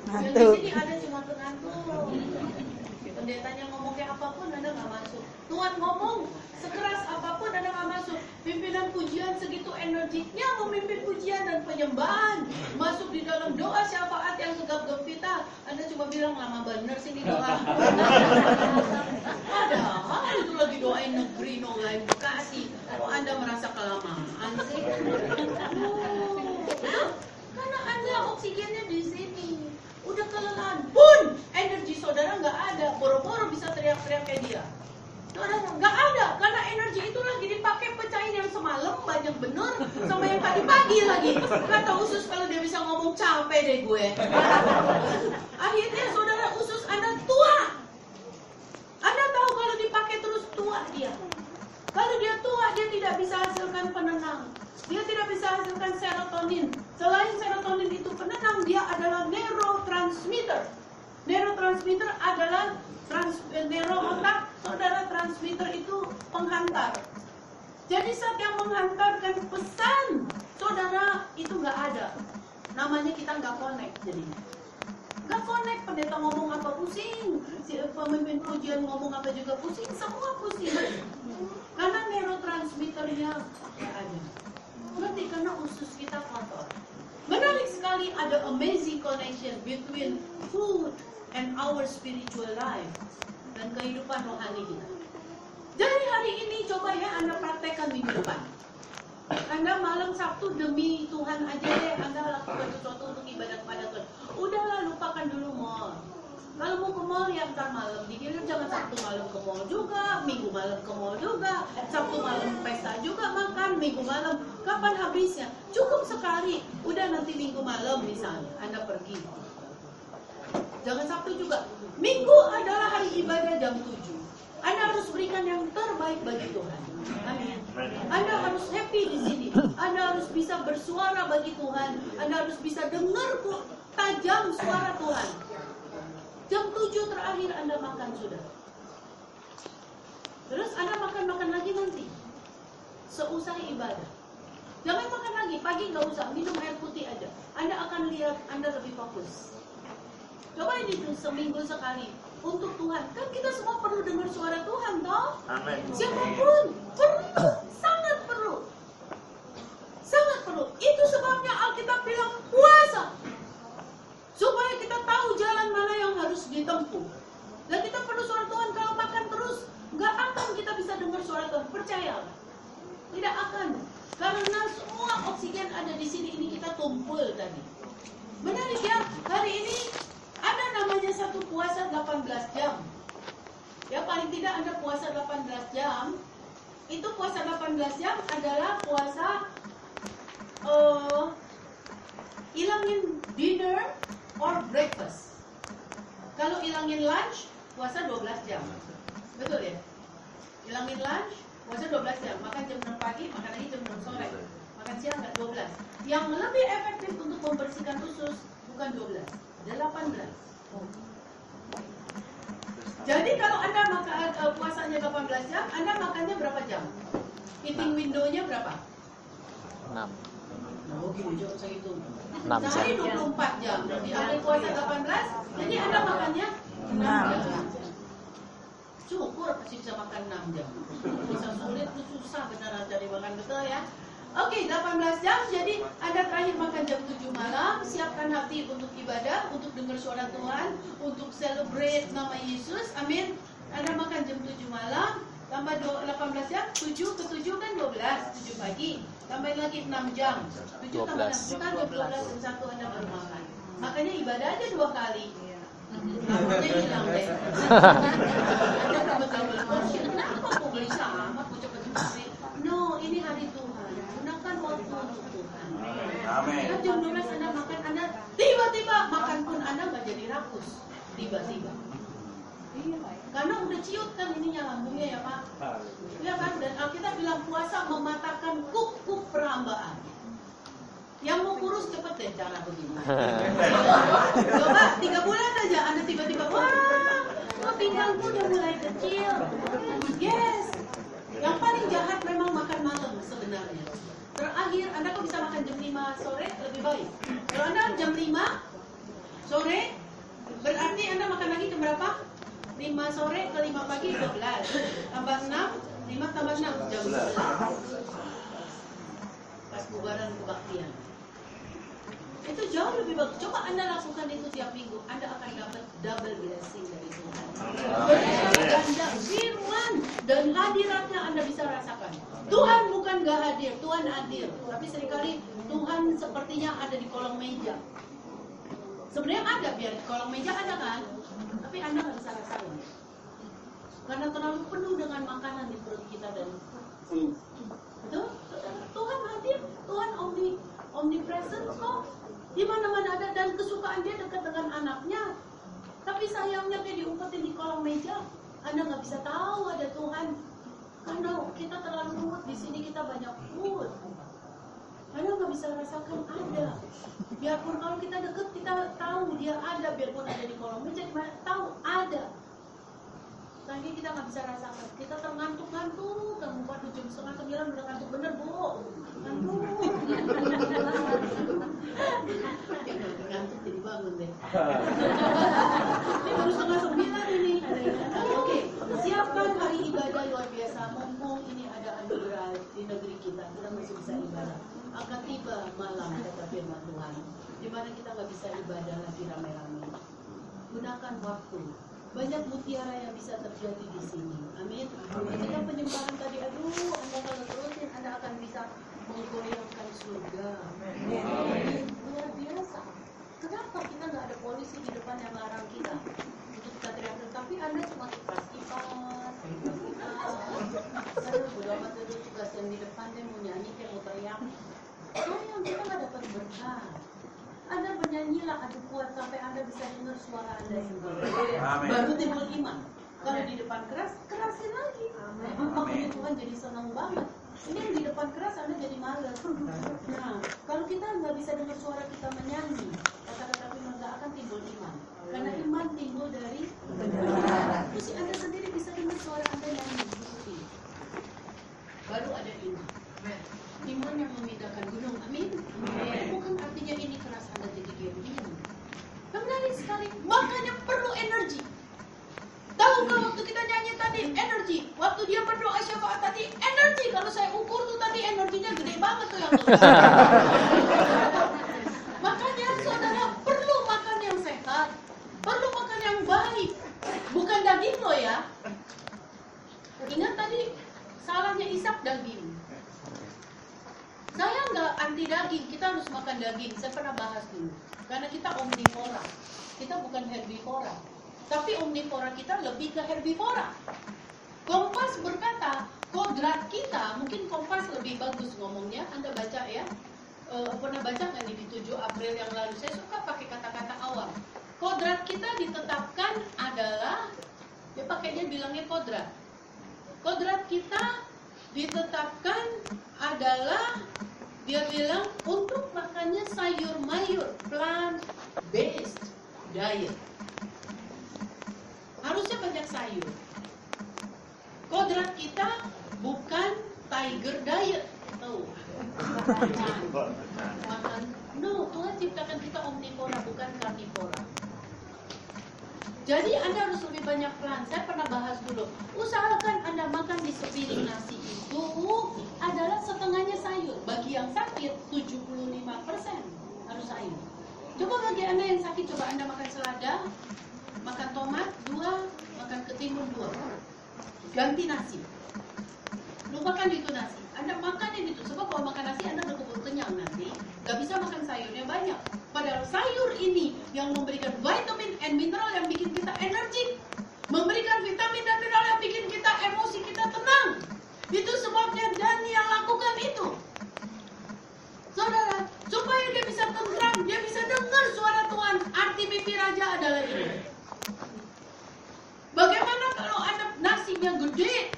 S1: Yang di sini ada cuma pengantuk. Pendetanya ngomong kayak apa pun Anda nggak masuk. Tuhan ngomong sekeras apa pun Anda nggak masuk. Pimpinan pujian segitu energiknya memimpin pujian dan penyembahan. Masuk di dalam doa syafaat yang gegap gempita. Anda cuma bilang lama bener sini doa. Padahal itu lagi doain negeri, doain Bekasi. Kok Anda merasa kelamaan sih? Oh, karena Anda oksigennya di sini. Udah kelelahan pun energi saudara nggak ada. Boro-boro bisa teriak-teriak kayak dia. Saudara nggak ada karena energi itu lagi dipakai pecahin yang semalam banyak bener sama yang tadi pagi lagi. Kata usus kalau dia bisa ngomong capek deh gue. Akhirnya saudara usus Anda tua. Anda tahu kalau dipakai terus tua dia. Kalau dia tua, dia tidak bisa hasilkan penenang. Dia tidak bisa hasilkan serotonin. Selain serotonin itu penenang, dia adalah neurotransmitter. Neurotransmitter adalah trans, eh, neuro otak, saudara transmitter itu penghantar. Jadi saat yang menghantarkan pesan, saudara itu nggak ada. Namanya kita nggak connect jadinya. Gak connect, pendeta ngomong apa pusing, si pemimpin pujian ngomong apa juga pusing, semua pusing. Karena neurotransmitternya gak ada. Ngerti? Karena usus kita kotor. Menarik sekali ada amazing connection between food and our spiritual life dan kehidupan rohani kita. Jadi hari ini coba ya Anda praktekkan minggu depan. Anda malam Sabtu demi Tuhan aja deh Anda lakukan sesuatu untuk ibadah kepada Tuhan. Udahlah lupakan dulu mall. Kalau mau ke mall ya ntar malam. Dikirim jangan Sabtu malam ke mall juga, Minggu malam ke mall juga, Sabtu malam pesta juga makan, Minggu malam. Kapan habisnya? Cukup sekali. Udah nanti Minggu malam misalnya Anda pergi. Jangan Sabtu juga. Minggu adalah hari ibadah jam 7. Anda harus berikan yang terbaik bagi Tuhan. Amin. Anda harus happy di sini. Anda harus bisa bersuara bagi Tuhan. Anda harus bisa dengar tajam suara Tuhan. Jam 7 terakhir Anda makan sudah. Terus Anda makan-makan lagi nanti. Seusai ibadah. Jangan makan lagi, pagi nggak usah, minum air putih aja. Anda akan lihat Anda lebih fokus. Coba ini tuh seminggu sekali untuk Tuhan. Kan kita semua perlu dengar suara Tuhan, toh?
S3: Amin.
S1: Siapa pun perlu, sangat perlu. Sangat perlu. Itu sebabnya Alkitab bilang puasa. Supaya kita tahu jalan mana yang harus ditempuh. Dan kita perlu suara Tuhan kalau makan terus, nggak akan kita bisa dengar suara Tuhan. Percaya? Tidak akan. Karena semua oksigen ada di sini ini kita tumpul tadi. Menarik ya, hari ini ada namanya satu puasa 18 jam. Ya paling tidak ada puasa 18 jam. Itu puasa 18 jam adalah puasa eh ilangin dinner or breakfast. Kalau ilangin lunch, puasa 12 jam. Betul ya? Ilangin lunch, puasa 12 jam. Makan jam 6 pagi, makan lagi jam 6 sore. Makan siang nggak 12. Yang lebih efektif untuk membersihkan usus bukan 12, ada 18. Jadi kalau Anda makan uh, puasanya 18 jam, Anda makannya berapa jam? Eating window-nya berapa?
S2: 6.
S1: Oh, gini, jauh saya hitung.
S2: Enam jam.
S1: Sehari 24 jam. Berarti Anda puasa 18, jadi Anda makannya 6 jam. Syukur masih bisa makan 6 jam. Bisa sulit itu susah beneran cari makan betul ya. Oke, 18 jam. Jadi Anda terakhir makan jam 7 malam. Siapkan hati untuk ibadah, untuk dengar suara Tuhan, untuk celebrate nama Yesus. Amin. Anda makan jam 7 malam, tambah dua- 18 jam, 7 ke 7 kan 12, 7 pagi. Tambah lagi 6 jam. 7 tambah 6 kan jam 12 jam 1 Anda baru makan. Makanya ibadah aja dua kali. Namanya hilang deh. Anda double portion. Kenapa kok beli sama? Kok cepet-cepet beli? No, ini hari Tuhan. Gunakan waktu untuk Tuhan.
S3: Amin.
S1: Kan jam 12 Anda makan, Anda tiba-tiba makan pun Anda nggak jadi rakus. Tiba-tiba. Iya, Karena udah ciut kan ininya lambungnya ya Pak. Iya kan? Dan Alkitab bilang puasa mematahkan kuk-kuk perhambaan. Yang mau kurus cepet deh cara begini. Coba tiga bulan aja Anda tiba-tiba wah, wah pinggangku udah mulai kecil. Yes. Yang paling jahat memang makan malam sebenarnya. Terakhir Anda kok bisa makan jam 5 sore lebih baik. Kalau Anda jam 5 sore berarti Anda makan lagi jam berapa? 5 sore ke 5 pagi 12. Tambah 6, 5 tambah 6 jam 11. Pas bubaran kebaktian. Itu jauh lebih bagus. Coba Anda lakukan itu tiap minggu. Anda akan dapat double blessing dari Tuhan. Ganda firman dan hadiratnya Anda bisa rasakan. Tuhan bukan gak hadir, Tuhan hadir. Tapi sering kali Tuhan sepertinya ada di kolong meja. Sebenarnya ada biar di kolong meja ada kan, tapi Anda nggak bisa rasakan. Karena terlalu penuh dengan makanan di perut kita dan Betul? Tuhan hadir, Tuhan omni omnipresent kok. Di mana-mana ada dan kesukaan dia dekat dengan anaknya. Tapi sayangnya dia diumpetin di kolong meja. Anda nggak bisa tahu ada Tuhan. Karena kita terlalu ruwet di sini kita banyak food. Anda nggak bisa rasakan ada. Biarpun kalau kita deket kita tahu dia ada. Biarpun ada di kolong meja, tahu ada. Tapi kita nggak bisa rasakan. Kita terngantuk-ngantuk, kan buka jam setengah sembilan udah ngantuk bener bu. Ngantuk. ngantuk jadi bangun deh. ini baru setengah sembilan ini. Oke, siapkan hari ibadah luar biasa. Mumpung ini ada anugerah di negeri kita, kita masih bisa ibadah. Akan tiba malam kata firman Tuhan, di mana kita nggak bisa ibadah lagi rame-rame. Gunakan waktu. Banyak mutiara yang bisa terjadi di sini. Amin. Ketika penyembahan tadi, aduh, Anda kalau terusin, Anda akan bisa menggoyangkan surga. Amin. Luar biasa. Kenapa kita nggak ada polisi di depan yang larang kita untuk kita teriak? Tapi Anda cuma kipas kipas, kipas kipas. Saya bodo amat itu tugas yang di depan dia mau nyanyi, dia mau teriak. Sayang kita nggak dapat berkah. Anda bernyanyilah adu kuat sampai Anda bisa dengar suara Anda sendiri.
S3: Amin.
S1: Baru timbul iman. Kalau di depan keras, kerasin lagi. Makanya Tuhan jadi senang banget. Ini yang di depan keras Anda jadi malas. Nah, kalau kita nggak bisa dengar suara kita menyanyi, kata-kata firman nggak akan timbul iman. Karena iman timbul dari kebenaran. Terus Anda sendiri bisa dengar suara Anda nyanyi. Bukti. Baru ada iman. Iman yang memindahkan gunung. Amin. Bukan artinya ini keras Anda jadi diam diam. Menarik sekali. Makanya perlu energi. Tahu nggak waktu kita nyanyi tadi energi, waktu dia berdoa syafaat tadi energi. Kalau saya ukur tuh tadi energinya gede banget tuh yang Makanya saudara perlu makan yang sehat, perlu makan yang baik, bukan loh ya. Ingat tadi salahnya Ishak daging. Saya nggak anti daging, kita harus makan daging. Saya pernah bahas dulu. Karena kita omnivora, kita bukan herbivora. Tapi omnivora kita lebih ke herbivora. Kompas berkata, kodrat kita, mungkin Kompas lebih bagus ngomongnya. Anda baca ya, Eh, pernah baca nggak di 7 April yang lalu? Saya suka pakai kata-kata awam. Kodrat kita ditetapkan adalah, dia pakainya bilangnya kodrat. Kodrat kita ditetapkan adalah dia bilang untuk makannya sayur mayur plant based diet. Harusnya banyak sayur. Kodrat kita bukan tiger diet. Tahu? Makan. No Tuhan ciptakan kita omnivora bukan karnivora jadi Anda harus lebih banyak pelan. Saya pernah bahas dulu. Usahakan Anda makan di sepiring nasi itu adalah setengahnya sayur. Bagi yang sakit 75% harus sayur. Coba bagi Anda yang sakit coba Anda makan selada, makan tomat dua, makan ketimun dua. Ganti nasi. Lupakan itu nasi. Anda makan itu. Sebab kalau makan nasi Anda keburu kenyang nanti. Gak bisa makan sayurnya banyak. Padahal sayur ini yang memberikan vitamin and mineral yang bikin kita energi. Memberikan vitamin dan mineral yang bikin kita emosi kita tenang. Itu sebabnya Daniel lakukan itu. Saudara, supaya dia bisa tenang, dia bisa dengar suara Tuhan. Arti mimpi raja adalah ini. Bagaimana kalau ada nasinya gede,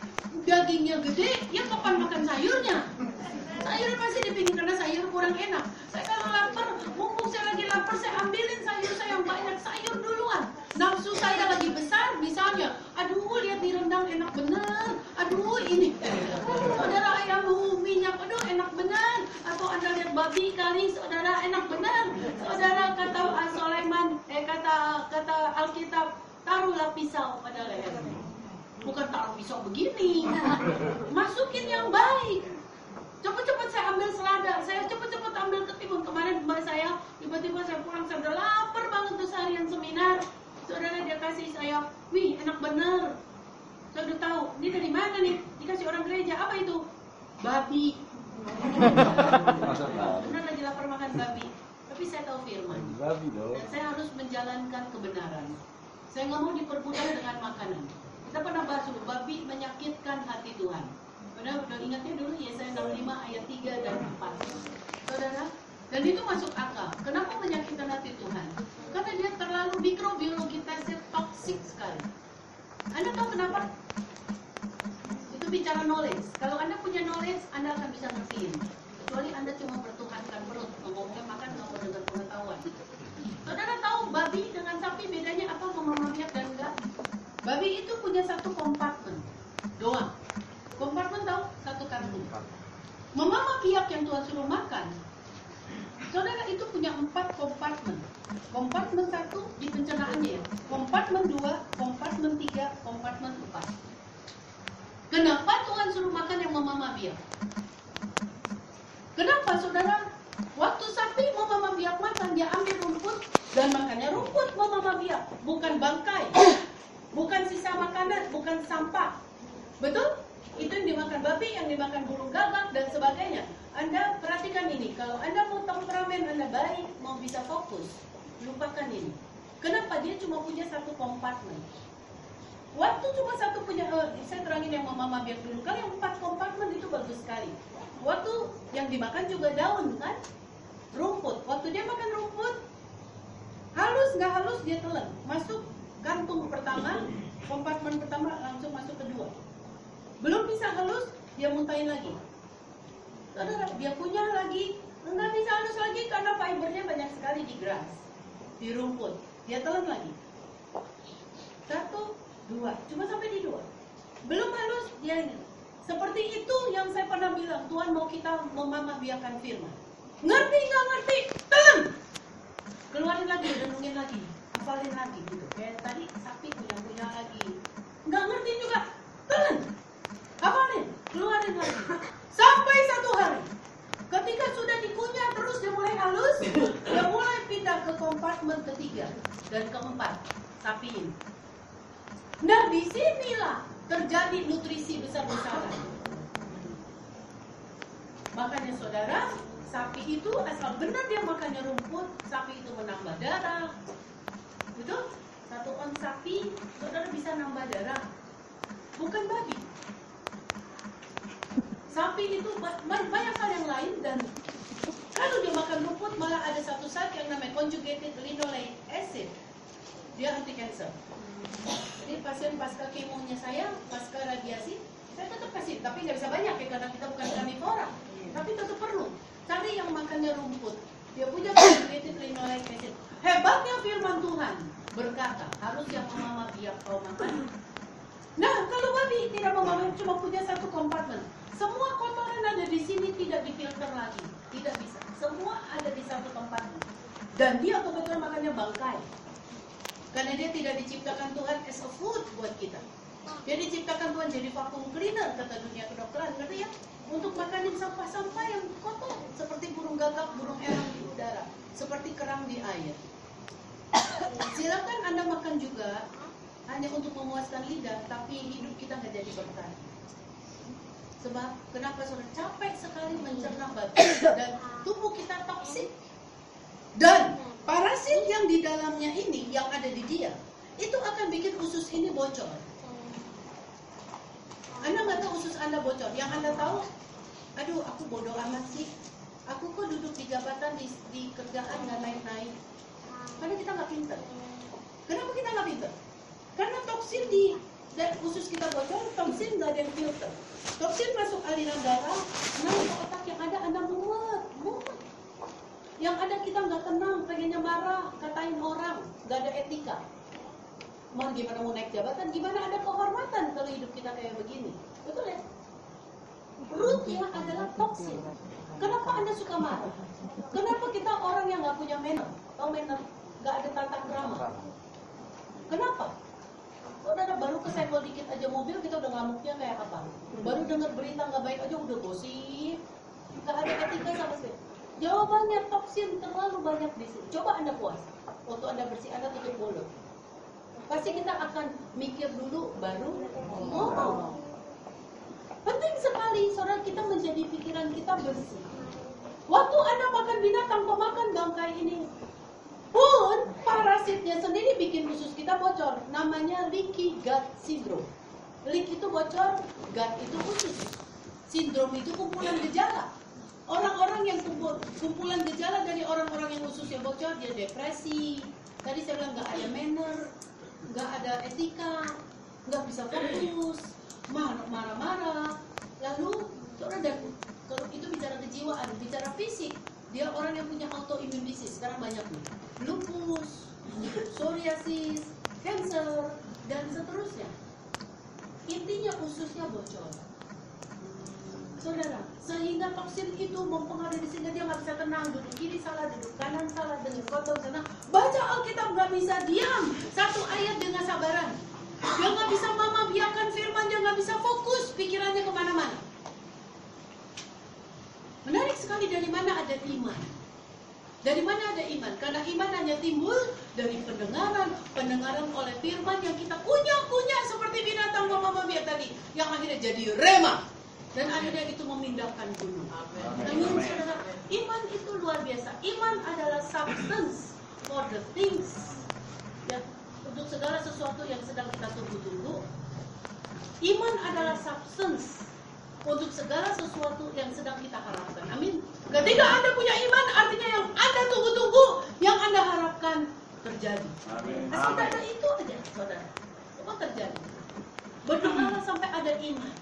S1: dagingnya gede, ya kapan makan sayurnya? Sayur pasti dipingin karena sayur kurang enak. Saya kalau lapar, mumpung saya lagi lapar, saya ambilin sayur saya yang banyak sayur duluan. Nafsu saya lagi besar, misalnya, aduh lihat di rendang enak bener, aduh ini, saudara ayam minyak, aduh enak bener, atau anda lihat babi kali, saudara enak bener, saudara kata uh, Sulaiman, eh kata kata Alkitab, taruhlah pisau pada lehernya. Bukan taruh pisau begini, masukin yang baik. Cepet-cepet saya ambil selada, saya cepet-cepet ambil ketimun. Kemarin mbak saya, tiba-tiba saya pulang, saya udah lapar banget tuh seharian seminar. Saudara dia kasih saya, wih enak bener. Saya udah tahu, ini dari mana nih? Dikasih orang gereja, apa itu? Babi. Benar lagi lapar makan babi. Tapi saya tahu firman.
S4: Babi dong.
S1: Dan saya harus menjalankan kebenaran. Saya nggak mau diperbudak dengan makanan. Kita pernah bahas dulu, babi menyakitkan hati Tuhan. Saudara udah ingatnya dulu Yesaya 65 ayat 3 dan 4. Saudara, dan itu masuk akal. Kenapa menyakitkan hati Tuhan? Karena dia terlalu mikrobiologi tesnya toksik sekali. Anda tahu kenapa? Itu bicara knowledge. Kalau Anda punya knowledge, Anda akan bisa ngertiin. Kecuali Anda cuma pertuhankan perut, ngomongnya makan nggak mau dengar pengetahuan. Saudara tahu babi dengan sapi bedanya apa biak dan? Babi itu punya satu kompartemen doang. Kompartemen tahu? Satu kantung. Mama biak yang Tuhan suruh makan, saudara itu punya empat kompartemen. Kompartemen satu di pencernaannya ya. Kompartemen dua, kompartemen tiga, kompartemen empat. Kenapa Tuhan suruh makan yang mama biak? Kenapa saudara? Waktu sapi mama biak makan, dia ambil rumput dan makannya rumput mama biak, bukan bangkai, bukan sisa makanan, bukan sampah. Betul? Itu yang dimakan babi, yang dimakan burung gagak dan sebagainya. Anda perhatikan ini, kalau Anda mau temperamen Anda baik, mau bisa fokus, lupakan ini. Kenapa? Dia cuma punya satu kompartemen. Waktu cuma satu punya, eh, saya terangin yang mama biak dulu. Kalau yang empat kompartemen itu bagus sekali. Waktu yang dimakan juga daun kan, rumput. Waktu dia makan rumput, halus nggak halus dia telan. Masuk kantung pertama, kompartemen pertama langsung masuk kedua. Belum bisa halus, dia muntahin lagi. Saudara, dia punya lagi, nggak bisa halus lagi karena fibernya banyak sekali di grass, di rumput. Dia telan lagi. Satu, dua, cuma sampai di dua. Belum halus, dia ini. Seperti itu yang saya pernah bilang, Tuhan mau kita memamabiakan firman. Ngerti nggak ngerti? Telan! Keluarin lagi, renungin lagi, hafalin lagi gitu. Kayak tadi sapi punya punya lagi. Nggak ngerti juga, telan! Hafalin, keluarin lagi. Sampai satu hari. Ketika sudah dikunyah terus dia mulai halus, dia mulai pindah ke kompartemen ketiga dan keempat, sapiin. Nah, di sinilah terjadi nutrisi besar-besaran. Makanya saudara, sapi itu asal benar dia makannya rumput, sapi itu menambah darah. Betul? Satu on sapi, saudara bisa nambah darah. Bukan babi. Sapi itu ba- ba- banyak hal yang lain dan kalau dia makan rumput malah ada satu zat yang namanya conjugated linoleic acid. Dia anti cancer. Jadi pasien pasca kemonya saya, pasca radiasi, saya tetap kasih, tapi nggak bisa banyak ya karena kita bukan karnivora. Tapi tetap perlu. Cari yang makannya rumput. Dia punya linoleic acid. Hebatnya firman Tuhan berkata, harus yang mama biak kau makan. Nah, kalau babi tidak memakan cuma punya satu kompartemen. Semua kotoran ada di sini tidak difilter lagi. Tidak bisa. Semua ada di satu tempat. Dan dia kebetulan makannya bangkai. Karena dia tidak diciptakan Tuhan as a food buat kita. Dia diciptakan Tuhan jadi vacuum cleaner kata dunia kedokteran, ngerti ya? Untuk makanin sampah-sampah yang kotor seperti burung gagak, burung elang di udara, seperti kerang di air. Silakan Anda makan juga hanya untuk memuaskan lidah, tapi hidup kita nggak jadi berkah. Sebab kenapa saudara capek sekali mencerna babi dan tubuh kita toksik dan parasit yang di dalamnya ini yang ada di dia itu akan bikin usus ini bocor. Anda nggak tahu usus Anda bocor. Yang Anda tahu, aduh aku bodoh amat sih. Aku kok duduk di jabatan di, di kerjaan nggak naik-naik. Karena kita nggak pinter. Kenapa kita nggak pinter? Karena toksin di dan usus kita bocor, toksin nggak ada yang filter. Toksin masuk aliran darah, naik ke otak yang ada Anda mumet, mumet. Yang ada kita nggak tenang, pengennya marah, katain orang, nggak ada etika. Mau gimana mau naik jabatan, gimana ada kehormatan kalau hidup kita kayak begini. Betul ya? Rootnya adalah toksin. Kenapa Anda suka marah? Kenapa kita orang yang nggak punya manner? Tahu manner? Nggak ada tata krama. Kenapa? Saudara baru kesenggol dikit aja mobil kita udah ngamuknya kayak apa? Baru dengar berita nggak baik aja udah gosip. Nggak ada etika sama sekali. Jawabannya toksin terlalu banyak di sini. Coba Anda puas. Waktu Anda bersih, Anda tutup mulut. Pasti kita akan mikir dulu baru ngomong. Penting sekali saudara kita menjadi pikiran kita bersih. Waktu Anda makan binatang, pemakan bangkai ini pun parasitnya sendiri bikin usus kita bocor. Namanya leaky gut syndrome. Leak itu bocor, gut itu usus. Sindrom itu kumpulan gejala. Orang-orang yang kumpul, kumpulan gejala dari orang-orang yang ususnya bocor, dia depresi. Tadi saya bilang nggak ada manner, nggak ada etika, nggak bisa fokus, mar- marah-marah. Lalu, saudara dan kalau itu bicara kejiwaan, bicara fisik, dia orang yang punya autoimmune disease sekarang banyak. Nih lupus psoriasis cancer dan seterusnya. Intinya ususnya bocor saudara sehingga toksin itu mempengaruhi sehingga dia nggak bisa tenang duduk kiri salah duduk kanan salah dengan kotor sana baca alkitab nggak bisa diam satu ayat dengan sabaran dia nggak bisa mama biarkan firman dia nggak bisa fokus pikirannya ke mana-mana Menarik sekali dari mana ada iman. Dari mana ada iman? Karena iman hanya timbul dari pendengaran, pendengaran oleh firman yang kita kunyah-kunyah seperti binatang mama mami tadi, yang akhirnya jadi rema. Dan akhirnya itu memindahkan gunung. Amin, saudara. Iman itu luar biasa. Iman adalah substance for the things. Ya, untuk segala sesuatu yang sedang kita tunggu-tunggu. Iman adalah substance untuk segala sesuatu yang sedang kita harapkan. Amin. Ketika Anda punya iman, artinya yang Anda tunggu-tunggu, yang Anda harapkan terjadi.
S3: Amin.
S1: Asal ada itu aja, saudara. Apa terjadi? Berdoalah sampai ada iman.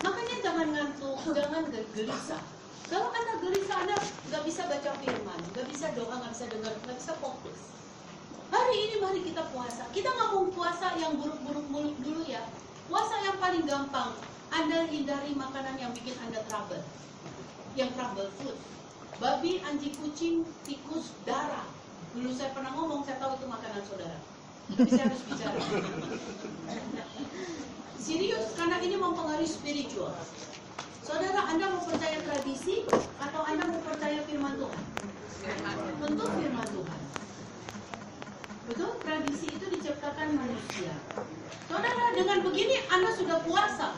S1: Makanya jangan ngantuk, jangan ge- gelisah. Kalau Anda gelisah, Anda nggak bisa baca firman, nggak bisa doa, nggak bisa dengar, nggak bisa fokus. Hari ini mari kita puasa. Kita nggak mau puasa yang buruk-buruk mulut dulu ya. Puasa yang paling gampang. Anda hindari makanan yang bikin Anda trouble. Yang trouble food. Babi, anjing, kucing, tikus, darah. Dulu saya pernah ngomong, saya tahu itu makanan saudara. Tapi saya harus bicara. Serius, karena ini mempengaruhi spiritual. Saudara, Anda mau percaya tradisi atau Anda mau percaya firman Tuhan? Tentu firman Tuhan. Betul? Tradisi itu diciptakan manusia. Saudara, dengan begini Anda sudah puasa.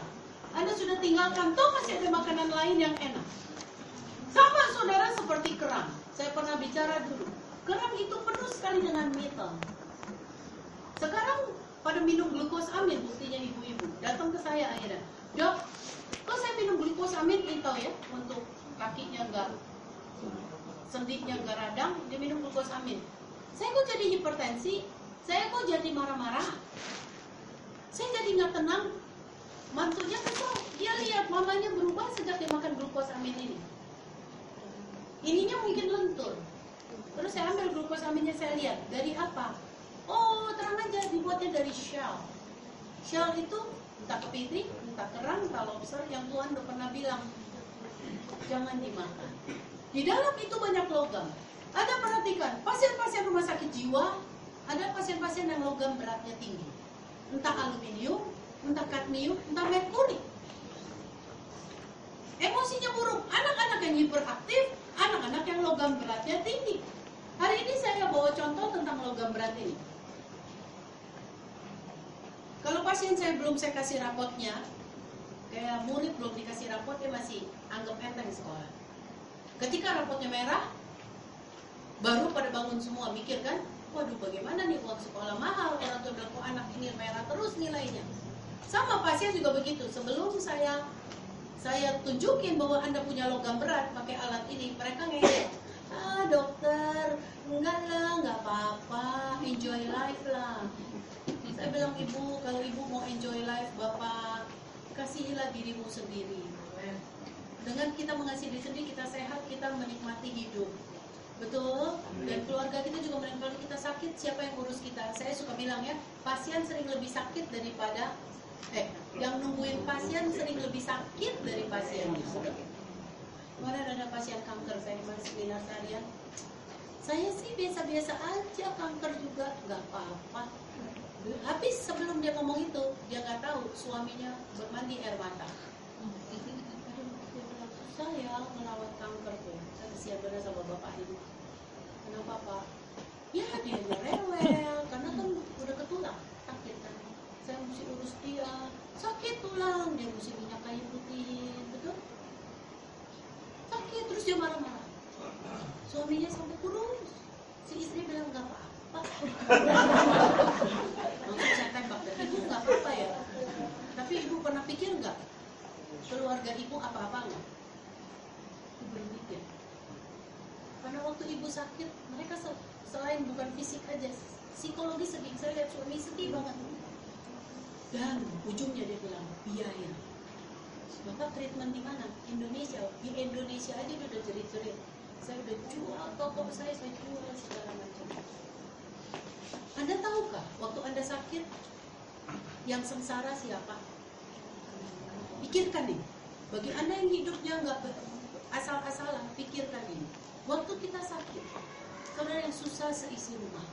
S1: Anda sudah tinggalkan, toh masih ada makanan lain yang enak. Sama saudara seperti kerang. Saya pernah bicara dulu. Kerang itu penuh sekali dengan metal. Sekarang pada minum glukos amin, buktinya ibu-ibu. Datang ke saya akhirnya. Dok, kok saya minum glukos amin itu ya untuk kakinya enggak sendinya enggak radang, dia minum glukos amin. Saya kok jadi hipertensi, saya kok jadi marah-marah. Saya jadi nggak tenang. Mantunya kesel, dia lihat mamanya berubah sejak dia makan glukos amin ini. Ininya mungkin lentur. Terus saya ambil glukos aminnya saya lihat dari apa? Oh, terang aja dibuatnya dari shell. Shell itu entah kepiting, entah kerang, entah lobster yang Tuhan udah pernah bilang jangan dimakan. Di dalam itu banyak logam. Ada perhatikan, pasien-pasien rumah sakit jiwa, ada pasien-pasien yang logam beratnya tinggi. Entah aluminium, entah kadmium, entah merkuri. Emosinya buruk, anak-anak yang hiperaktif, anak-anak yang logam beratnya tinggi. Hari ini saya bawa contoh tentang logam berat ini. Kalau pasien saya belum saya kasih rapotnya, kayak murid belum dikasih rapot dia masih anggap enteng sekolah. Ketika rapotnya merah, baru pada bangun semua mikir kan, waduh bagaimana nih uang sekolah mahal orang tua bilang kok anak ini merah terus nilainya. Sama pasien juga begitu. Sebelum saya saya tunjukin bahwa anda punya logam berat pakai alat ini, mereka ngeyel. Ah dokter, enggak lah, enggak apa-apa, enjoy life lah. Saya bilang ibu, kalau ibu mau enjoy life, bapak kasihilah dirimu sendiri. Dengan kita mengasihi diri sendiri, kita sehat, kita menikmati hidup. Betul? Dan keluarga kita juga menikmati kita sakit, siapa yang urus kita? Saya suka bilang ya, pasien sering lebih sakit daripada eh yang nungguin pasien sering lebih sakit dari pasien. Kemarin ada pasien kanker saya di seminar seharian. Saya sih biasa-biasa aja kanker juga, nggak apa-apa. Habis sebelum dia ngomong itu, dia nggak tahu suaminya bermandi air mata. Saya merawat kanker tuh, saya kesian benar sama bapak ini. Kenapa pak? Ya dia rewel, karena kan udah ketulang, sakit kan. Saya mesti urus dia, sakit tulang, dia mesti minyak kayu putih, betul? Sakit terus dia marah-marah. Suaminya sampai kurus. Si istri bilang nggak apa-apa. Langsung saya tembak dan ibu nggak apa-apa ya. Tapi ibu pernah pikir nggak keluarga ibu apa-apa nggak? Ibu belum mikir. Karena waktu ibu sakit, mereka se- selain bukan fisik aja, psikologis sedih. Saya lihat suami sedih banget. Dan ujungnya dia bilang biaya. Bapak treatment di mana? Indonesia. Di Indonesia aja udah jerit-jerit. Saya udah jual toko saya, saya jual segala macam. Anda tahukah waktu Anda sakit yang sengsara siapa? Pikirkan nih. Bagi Anda yang hidupnya nggak asal-asalan, pikirkan ini. Waktu kita sakit, saudara yang susah seisi rumah.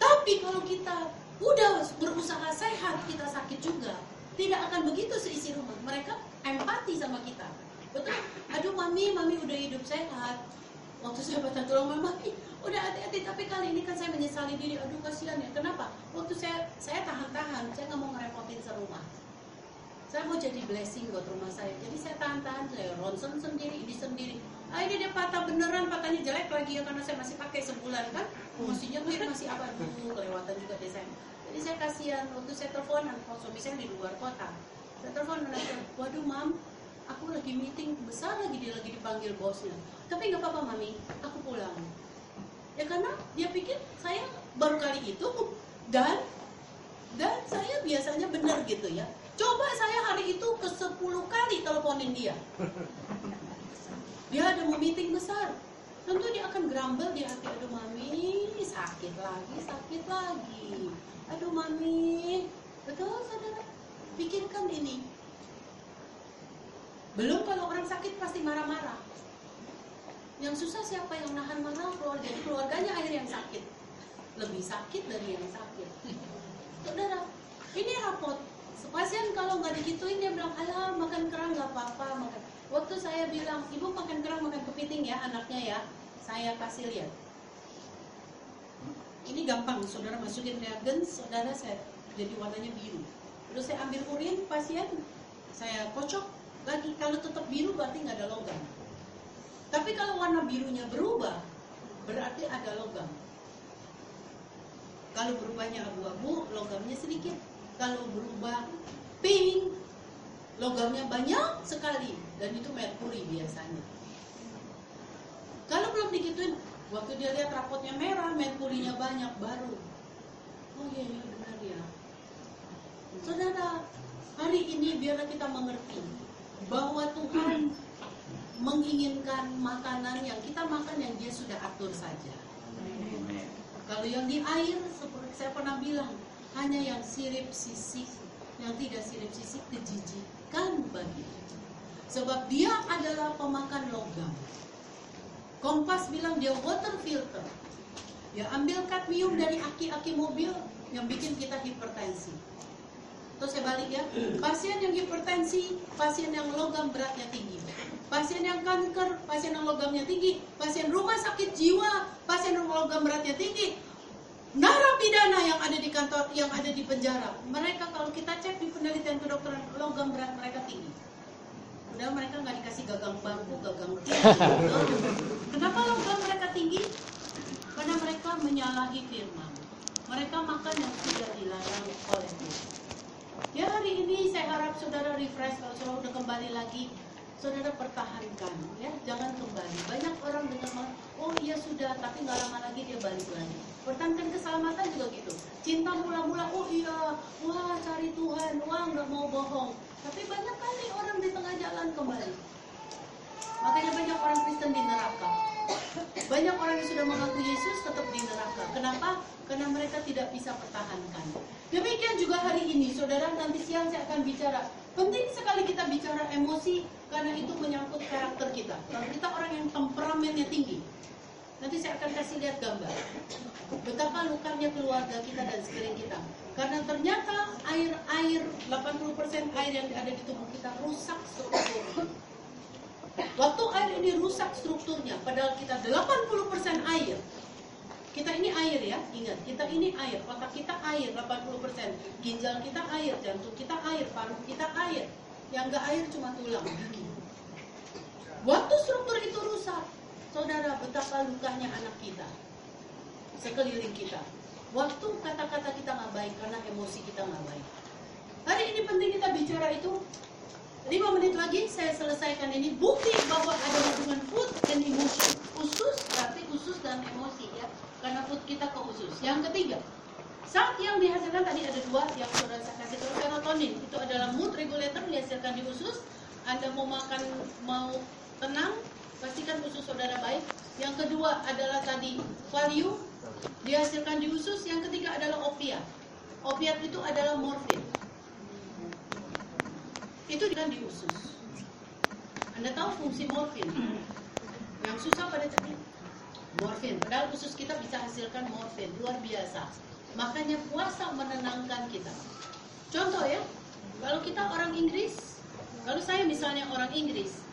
S1: Tapi kalau kita udah berusaha sehat, kita sakit juga. Tidak akan begitu seisi rumah. Mereka empati sama kita. Betul? Aduh mami, mami udah hidup sehat. Waktu saya patah tulang mami, udah hati-hati. Tapi kali ini kan saya menyesali diri. Aduh kasihan ya. Kenapa? Waktu saya saya tahan-tahan, saya nggak mau ngerepotin serumah. Saya mau jadi blessing buat rumah saya. Jadi saya tahan-tahan, saya ronsen sendiri, ini sendiri. Ah ini dia patah beneran, patahnya jelek lagi ya karena saya masih pakai sebulan kan. Mestinya tuh masih apa dulu, kelewatan juga deh saya. Jadi saya kasihan waktu saya telepon, kalau suami saya di luar kota. Saya telepon waduh mam, aku lagi meeting besar lagi dia lagi dipanggil bosnya. Tapi nggak apa-apa mami, aku pulang. Ya karena dia pikir saya baru kali itu dan dan saya biasanya benar gitu ya. Coba saya hari itu ke 10 kali teleponin dia. Dia ada mau meeting besar. Tentu dia akan grumble di hati, aduh mami, sakit lagi, sakit lagi. Aduh mami, betul saudara? Pikirkan ini. Belum kalau orang sakit pasti marah-marah. Yang susah siapa yang nahan marah? Keluarga. Keluarganya akhirnya yang sakit. Lebih sakit dari yang sakit. Saudara, ini rapot. Pasien kalau nggak digituin dia bilang, alah makan kerang nggak apa-apa. Makan. Waktu saya bilang, ibu makan kerang makan kepiting ya anaknya ya. Saya kasih lihat. ini gampang, saudara masukin reagen, saudara saya jadi warnanya biru. Terus saya ambil urin pasien, saya kocok lagi. Kalau tetap biru berarti nggak ada logam. Tapi kalau warna birunya berubah, berarti ada logam. Kalau berubahnya abu-abu, logamnya sedikit. Kalau berubah pink, logamnya banyak sekali. Dan itu merkuri biasanya. Kalau belum digituin, waktu dia lihat rapotnya merah, merkurinya banyak, baru. Oh iya, iya benar ya. Saudara, hari ini biarlah kita mengerti bahwa Tuhan menginginkan makanan yang kita makan yang dia sudah atur saja. Kalau yang di air, seperti saya pernah bilang, hanya yang sirip sisik, yang tidak sirip sisik kejijikan bagi kita. Sebab dia adalah pemakan logam. Kompas bilang dia water filter. Dia ambil kadmium dari aki-aki mobil yang bikin kita hipertensi. Terus saya balik ya, pasien yang hipertensi, pasien yang logam beratnya tinggi. Pasien yang kanker, pasien yang logamnya tinggi, pasien rumah sakit jiwa, pasien yang logam beratnya tinggi, narapidana yang ada di kantor, yang ada di penjara. Mereka kalau kita cek di penelitian kedokteran, logam berat mereka tinggi. Padahal mereka nggak dikasih gagang bangku, gagang tinggi. Kenapa logam mereka tinggi? Karena mereka menyalahi firman. Mereka makan yang tidak dilarang oleh Tuhan. Ya hari ini saya harap saudara refresh kalau saudara udah kembali lagi saudara pertahankan ya. Jangan kembali. Banyak orang dengan oh iya sudah tapi nggak lama lagi dia balik lagi. Pertahankan keselamatan juga gitu. Cinta mula-mula oh iya wah cari Tuhan. Wah nggak mau bohong. Tapi banyak kali orang di tengah jalan kembali. Makanya banyak orang Kristen di neraka. Banyak orang yang sudah mengaku Yesus tetap di neraka. Kenapa? Karena mereka tidak bisa pertahankan. Demikian juga hari ini saudara. Nanti siang saya akan bicara Penting sekali kita bicara emosi karena itu menyangkut karakter kita. Kalau kita orang yang temperamennya tinggi, nanti saya akan kasih lihat gambar betapa lukanya keluarga kita dan sekeliling kita. Karena ternyata air-air 80% air yang ada di tubuh kita rusak strukturnya. Waktu air ini rusak strukturnya, padahal kita 80% air, kita ini air ya, ingat, kita ini air, otak kita air 80%, ginjal kita air, jantung kita air, paru kita air. Yang enggak air cuma tulang, gigi. Waktu struktur itu rusak, saudara betapa lukanya anak kita, sekeliling kita. Waktu kata-kata kita nggak baik karena emosi kita nggak baik. Hari ini penting kita bicara itu. 5 menit lagi saya selesaikan ini bukti bahwa ada hubungan food dan emotion. Usus berarti usus dan emosi ya karena food kita ke usus. Yang ketiga, saat yang dihasilkan tadi ada dua yang sudah saya kasih tahu serotonin itu adalah mood regulator dihasilkan di usus. Anda mau makan mau tenang, pastikan usus saudara baik. Yang kedua adalah tadi value dihasilkan di usus. Yang ketiga adalah opiat. Opiat itu adalah morfin. Itu kan di usus. Anda tahu fungsi morfin? Yang susah pada tadi morfin. Padahal usus kita bisa hasilkan morfin, luar biasa. Makanya puasa menenangkan kita. Contoh ya, kalau kita orang Inggris, kalau saya misalnya orang Inggris,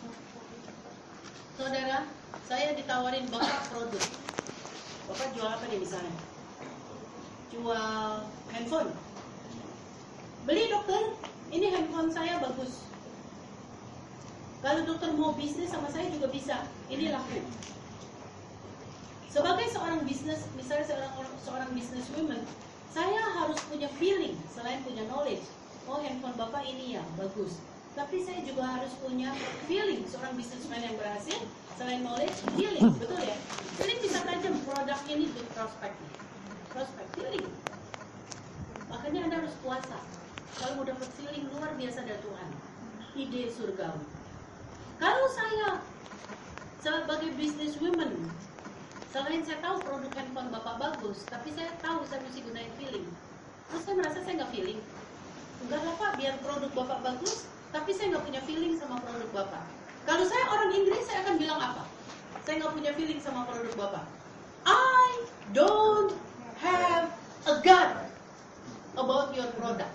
S1: saudara, saya ditawarin bapak produk. Bapak jual apa nih misalnya? Jual handphone. Beli dokter, ini handphone saya bagus. Kalau dokter mau bisnis sama saya juga bisa. Ini laku. Sebagai seorang bisnis, misalnya seorang seorang bisnis woman, saya harus punya feeling selain punya knowledge. Oh handphone bapak ini ya bagus. Tapi saya juga harus punya feeling seorang bisnisman yang berhasil selain knowledge, feeling, betul ya? Feeling bisa tajam produk ini di prospek, prospek feeling. Makanya anda harus puasa. Kalau mau dapat feeling luar biasa dari Tuhan, ide surgawi. Kalau saya sebagai business woman Selain saya tahu produk handphone bapak bagus, tapi saya tahu saya mesti gunain feeling. Terus saya merasa saya nggak feeling. Enggak lah pak, biar produk bapak bagus, tapi saya nggak punya feeling sama produk bapak. Kalau saya orang Inggris, saya akan bilang apa? Saya nggak punya feeling sama produk bapak. I don't have a gut about your product.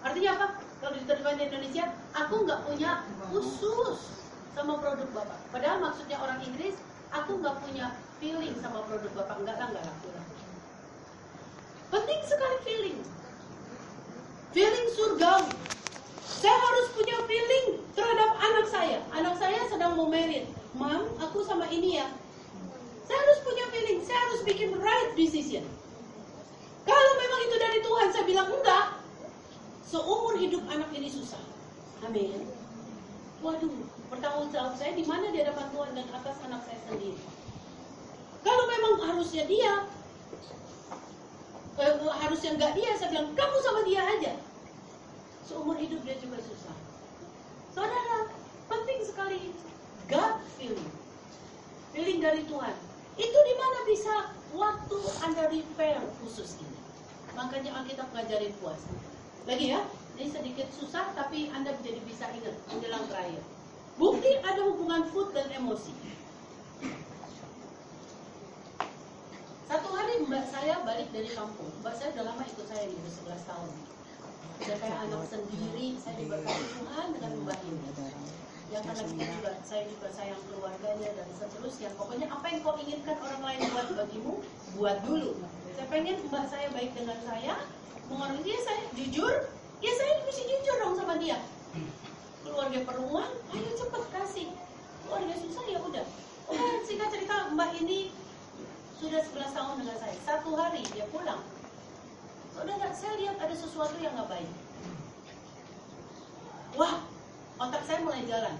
S1: Artinya apa? Kalau diterjemahkan di Indonesia, aku nggak punya khusus sama produk bapak. Padahal maksudnya orang Inggris, aku nggak punya feeling sama produk bapak enggak lah enggak laku lah sekali feeling. Feeling surgawi. Saya harus punya feeling terhadap anak saya. Anak saya sedang mau married. Mam, aku sama ini ya. Saya harus punya feeling. Saya harus bikin right decision. Kalau memang itu dari Tuhan, saya bilang enggak. Seumur hidup anak ini susah. Amin. Waduh, bertanggung jawab saya di mana di hadapan Tuhan dan atas anak saya sendiri. Kalau memang harusnya dia, eh, harusnya enggak dia, saya bilang kamu sama dia aja. Seumur hidup dia juga susah. Saudara, penting sekali God feeling. Feeling dari Tuhan. Itu di mana bisa waktu Anda repair khusus ini. Makanya Alkitab ngajarin puasa. Lagi ya, ini sedikit susah tapi Anda menjadi bisa ingat menjelang terakhir. Bukti ada hubungan food dan emosi. Satu hari mbak saya balik dari kampung. Mbak saya udah lama ikut saya nih, udah 11 tahun. Udah kayak anak sendiri, saya diberkati Tuhan dengan mbak ini. Ya karena kita juga, saya juga sayang keluarganya dan seterusnya. Pokoknya apa yang kau inginkan orang lain buat bagimu, buat dulu. Saya pengen mbak saya baik dengan saya, mengenai dia saya jujur, ya saya mesti jujur dong sama dia. Keluarga uang, ayo cepet kasih. Keluarga susah ya udah. Oh, singkat cerita mbak ini sudah 11 tahun dengan saya. Satu hari dia pulang. Saudara, saya lihat ada sesuatu yang nggak baik. Wah, otak saya mulai jalan.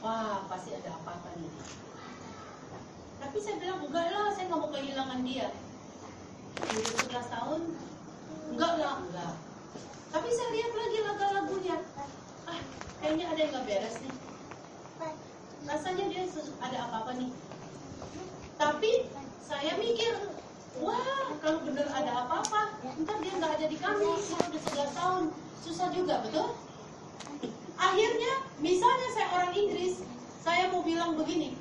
S1: Wah, pasti ada apa-apa nih. Tapi saya bilang, enggak lah, saya nggak mau kehilangan dia. Udah 11 tahun, enggak lah, enggak. Tapi saya lihat lagi lagu-lagunya. Ah, kayaknya ada yang nggak beres nih. Rasanya dia ada apa-apa nih. Tapi saya mikir, wah kalau benar ada apa-apa, ntar dia nggak ada di kami, dia udah 11 tahun, susah juga, betul? Akhirnya, misalnya saya orang Inggris, saya mau bilang begini,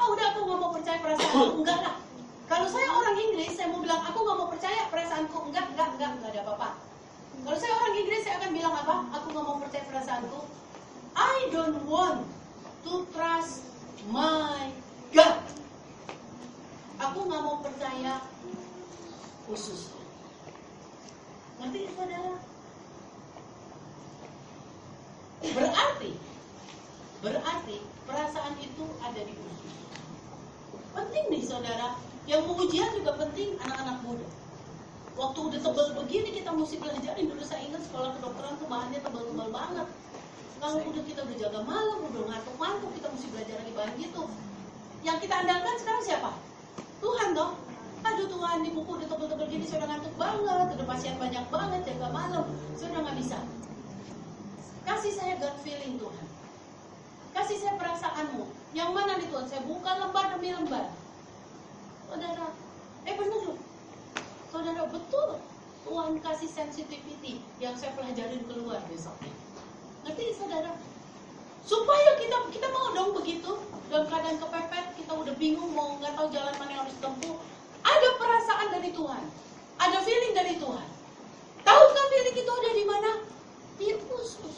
S1: ah udah aku nggak mau percaya perasaanku, enggak lah. Kalau saya orang Inggris, saya mau bilang aku nggak mau percaya perasaanku, enggak, enggak, enggak, enggak ada apa-apa. Kalau saya orang Inggris, saya akan bilang apa? Aku nggak mau percaya perasaanku. I don't want to trust my God. Aku nggak mau percaya khusus. Nanti saudara. Berarti, berarti perasaan itu ada di khusus. Penting nih saudara. Yang mau ujian juga penting anak-anak muda. Waktu udah tebal begini kita mesti belajarin dulu saya ingat sekolah kedokteran tuh bahannya tebal-tebal banget. Kalau udah kita udah jaga malam, udah ngantuk-ngantuk, kita mesti belajar lagi bahan gitu. Yang kita andalkan sekarang siapa? Tuhan dong. Aduh Tuhan di buku udah tebel-tebel gini saya udah ngantuk banget, udah pasien banyak banget jaga malam, saya udah nggak bisa. Kasih saya gut feeling Tuhan. Kasih saya perasaanmu. Yang mana nih Tuhan? Saya buka lembar demi lembar. Saudara, eh bener loh. Saudara betul. Tuhan kasih sensitivity yang saya pelajarin keluar besok. Ngerti saudara? Supaya kita kita mau dong begitu dalam keadaan kepepet kita udah bingung mau nggak tahu jalan mana yang harus tempuh. Ada perasaan dari Tuhan, ada feeling dari Tuhan. Tahukah feeling itu ada di mana? Di khusus.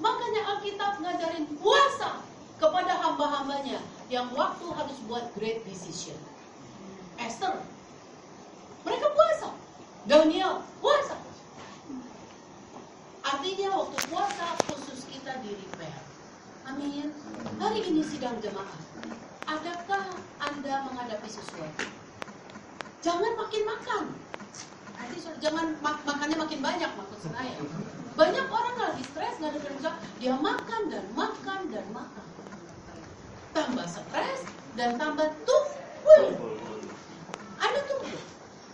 S1: Makanya Alkitab ngajarin puasa kepada hamba-hambanya yang waktu harus buat great decision. Esther, mereka puasa. Daniel puasa. Artinya waktu puasa khusus kita di repair. Amin. Hari ini sidang jemaah. Adakah Anda menghadapi sesuatu? Jangan makin makan. Jangan mak- makannya makin banyak maksud saya. Banyak orang lagi stres nggak ada kerja, dia makan dan makan dan makan. Tambah stres dan tambah tumpul. Anda tunggu.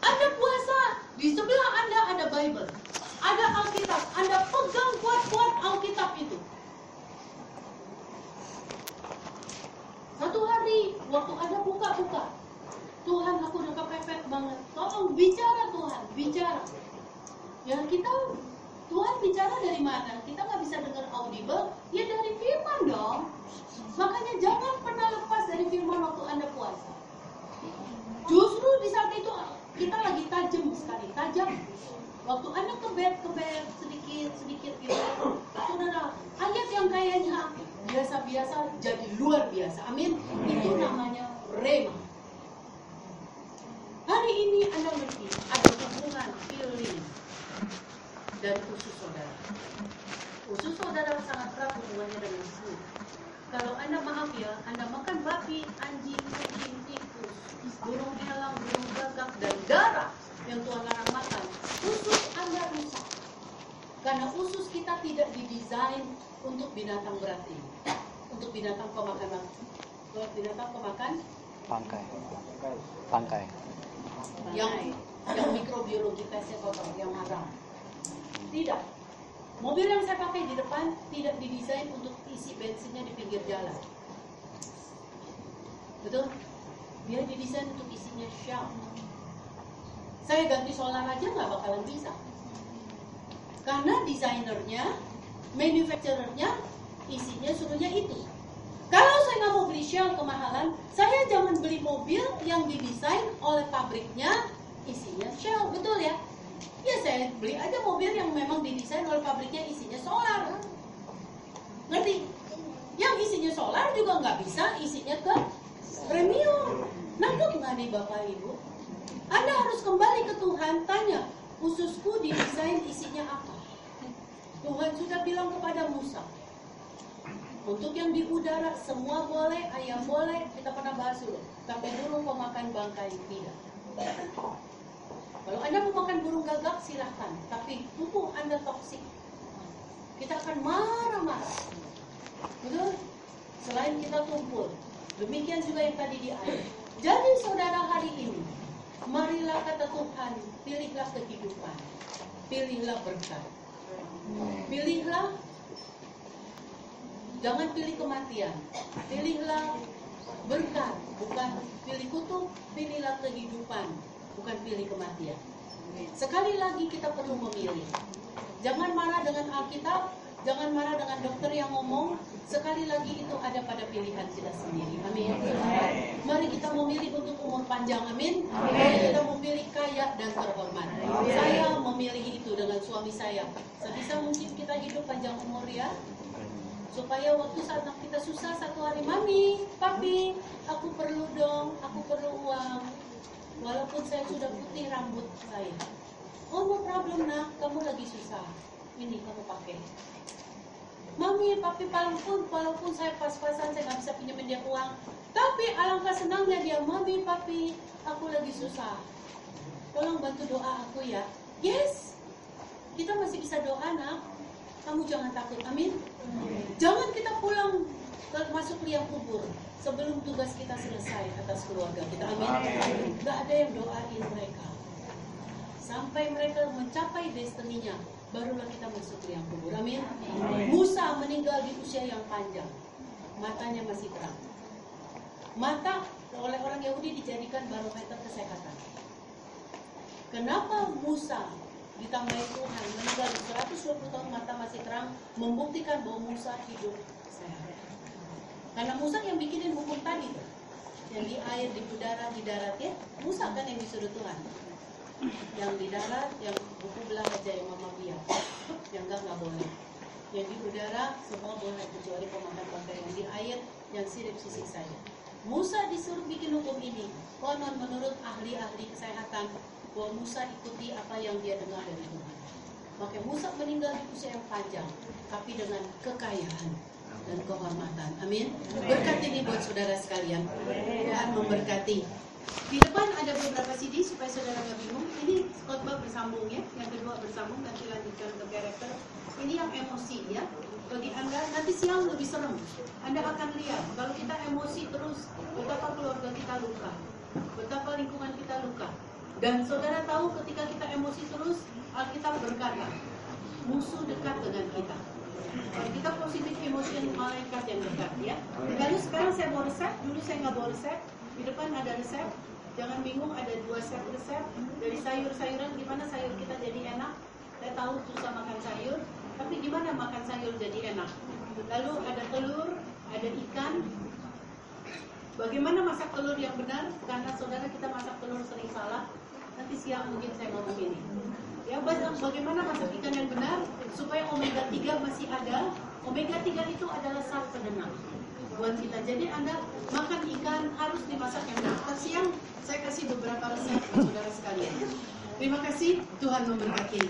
S1: Anda puasa, di sebelah Anda ada Bible. Ada Alkitab. Anda pegang kuat-kuat Alkitab itu. Satu hari, waktu Anda buka-buka. Tuhan, aku udah kepepet banget. Tolong bicara Tuhan, bicara. Ya kita, Tuhan bicara dari mana? Kita nggak bisa dengar audible, ya dari firman dong. Makanya jangan pernah lepas dari firman waktu Anda puasa. Justru di saat itu kita lagi tajam sekali, tajam. Waktu anda ke bed, ke bed sedikit sedikit gitu, saudara, ayat yang kayaknya biasa-biasa jadi luar biasa. Amin. Itu namanya rema. Hari ini Anda ngerti ada hubungan feeling dan usus saudara. Usus saudara sangat erat hubungannya dengan food. Kalau Anda maaf ya, Anda makan babi, anjing, kucing, tikus, burung elang, burung gagak, dan darah yang Tuhan larang makan, usus Anda rusak. Karena usus kita tidak didesain untuk binatang berat ini. Untuk binatang pemakan buat binatang pemakan
S2: Bangkai. Bangkai.
S1: yang yang mikrobiologi tesnya kotor, yang haram. Tidak. Mobil yang saya pakai di depan tidak didesain untuk isi bensinnya di pinggir jalan. Betul? Dia didesain untuk isinya Shell. Saya ganti solar aja nggak bakalan bisa. Karena desainernya, manufacturernya, isinya suruhnya itu. Kalau saya nggak mau beli Shell kemahalan, saya jangan beli mobil yang didesain oleh pabriknya isinya Shell, betul ya? Ya saya beli aja mobil yang memang didesain oleh pabriknya isinya solar. Ngerti? Yang isinya solar juga nggak bisa isinya ke premium. Nangkep nggak nih Bapak Ibu? Anda harus kembali ke Tuhan, tanya, ususku didesain isinya apa? Tuhan sudah bilang kepada Musa, untuk yang di udara semua boleh, ayam boleh, kita pernah bahas dulu. Tapi burung pemakan bangkai tidak. Kalau Anda mau burung gagak silahkan, tapi tubuh Anda toksik. Kita akan marah-marah. Betul? Selain kita tumpul. Demikian juga yang tadi di air. Jadi saudara hari ini, marilah kata Tuhan, pilihlah kehidupan. Pilihlah berkat. Pilihlah Jangan pilih kematian. Pilihlah berkat, bukan pilih kutuk, pilihlah kehidupan, bukan pilih kematian. Sekali lagi kita perlu memilih. Jangan marah dengan Alkitab, jangan marah dengan dokter yang ngomong. Sekali lagi itu ada pada pilihan kita sendiri. Amin. Mari kita memilih untuk umur panjang. Amin. Mari kita memilih kaya dan terhormat. Saya memilih itu dengan suami saya. Sebisa mungkin kita hidup panjang umur ya supaya waktu saat kita susah satu hari mami papi aku perlu dong aku perlu uang walaupun saya sudah putih rambut saya oh no problem nak kamu lagi susah ini kamu pakai mami papi walaupun walaupun saya pas-pasan saya nggak bisa pinjamin dia uang. Tapi alangkah senangnya dia mami papi aku lagi susah. Tolong bantu doa aku ya. Yes. Kita masih bisa doa nak. Kamu jangan takut amin. Jangan kita pulang masuk liang kubur sebelum tugas kita selesai atas keluarga kita. Amin. Gak ada yang doain mereka. Sampai mereka mencapai destininya, barulah kita masuk liang kubur. Amin. Musa meninggal di usia yang panjang. Matanya masih terang. Mata oleh orang Yahudi dijadikan barometer kesehatan. Kenapa Musa ditambah Tuhan meninggal 120 tahun mata masih terang membuktikan bahwa Musa hidup sehat. Karena Musa yang bikinin hukum tadi. Yang di air, di udara, di darat ya. Musa kan yang disuruh Tuhan. Yang di darat, yang buku belah aja yang mama biar. Yang enggak nggak boleh. Yang di udara semua boleh kecuali pemakan bangkai yang di air yang sirip sisik saja. Musa disuruh bikin hukum ini. Konon menurut ahli-ahli kesehatan bahwa Musa ikuti apa yang dia dengar dari Tuhan. Maka Musa meninggal di usia yang panjang, tapi dengan kekayaan dan kehormatan. Amin. Berkat ini buat saudara sekalian. Tuhan memberkati. Di depan ada beberapa CD supaya saudara nggak bingung. Ini khotbah bersambung ya. Yang kedua bersambung nanti lanjutkan ke karakter. Ini yang emosi ya. Bagi anda nanti siang lebih serem. Anda akan lihat kalau kita emosi terus betapa keluarga kita luka, betapa lingkungan kita luka. Dan saudara tahu ketika kita emosi terus, Alkitab berkata, musuh dekat dengan kita. Kalau kita positif emosi malaikat yang dekat ya. Lalu sekarang saya mau resep, dulu saya nggak bawa resep. Di depan ada resep, jangan bingung ada dua set resep dari sayur-sayuran gimana sayur kita jadi enak. Saya tahu susah makan sayur, tapi gimana makan sayur jadi enak. Lalu ada telur, ada ikan, Bagaimana masak telur yang benar? Karena saudara kita masak telur sering salah. Nanti siang mungkin saya ngomong ini. Ya, bagaimana masak ikan yang benar supaya omega 3 masih ada? Omega 3 itu adalah zat penenang buat kita. Jadi Anda makan ikan harus dimasak yang benar. Siang saya kasih beberapa resep saudara Terima kasih, Tuhan memberkati.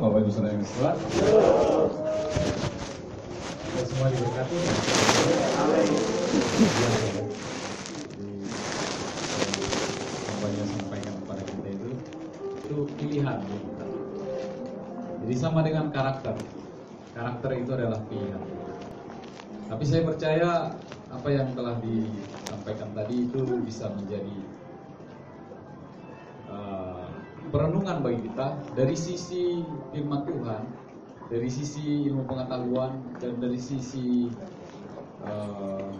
S4: Bapak Ibu Saudara yang karakter. Karakter itu adalah pilihan. Tapi saya percaya apa yang telah disampaikan tadi itu bisa menjadi uh, perenungan bagi kita dari sisi firman Tuhan, dari sisi ilmu pengetahuan dan dari sisi uh,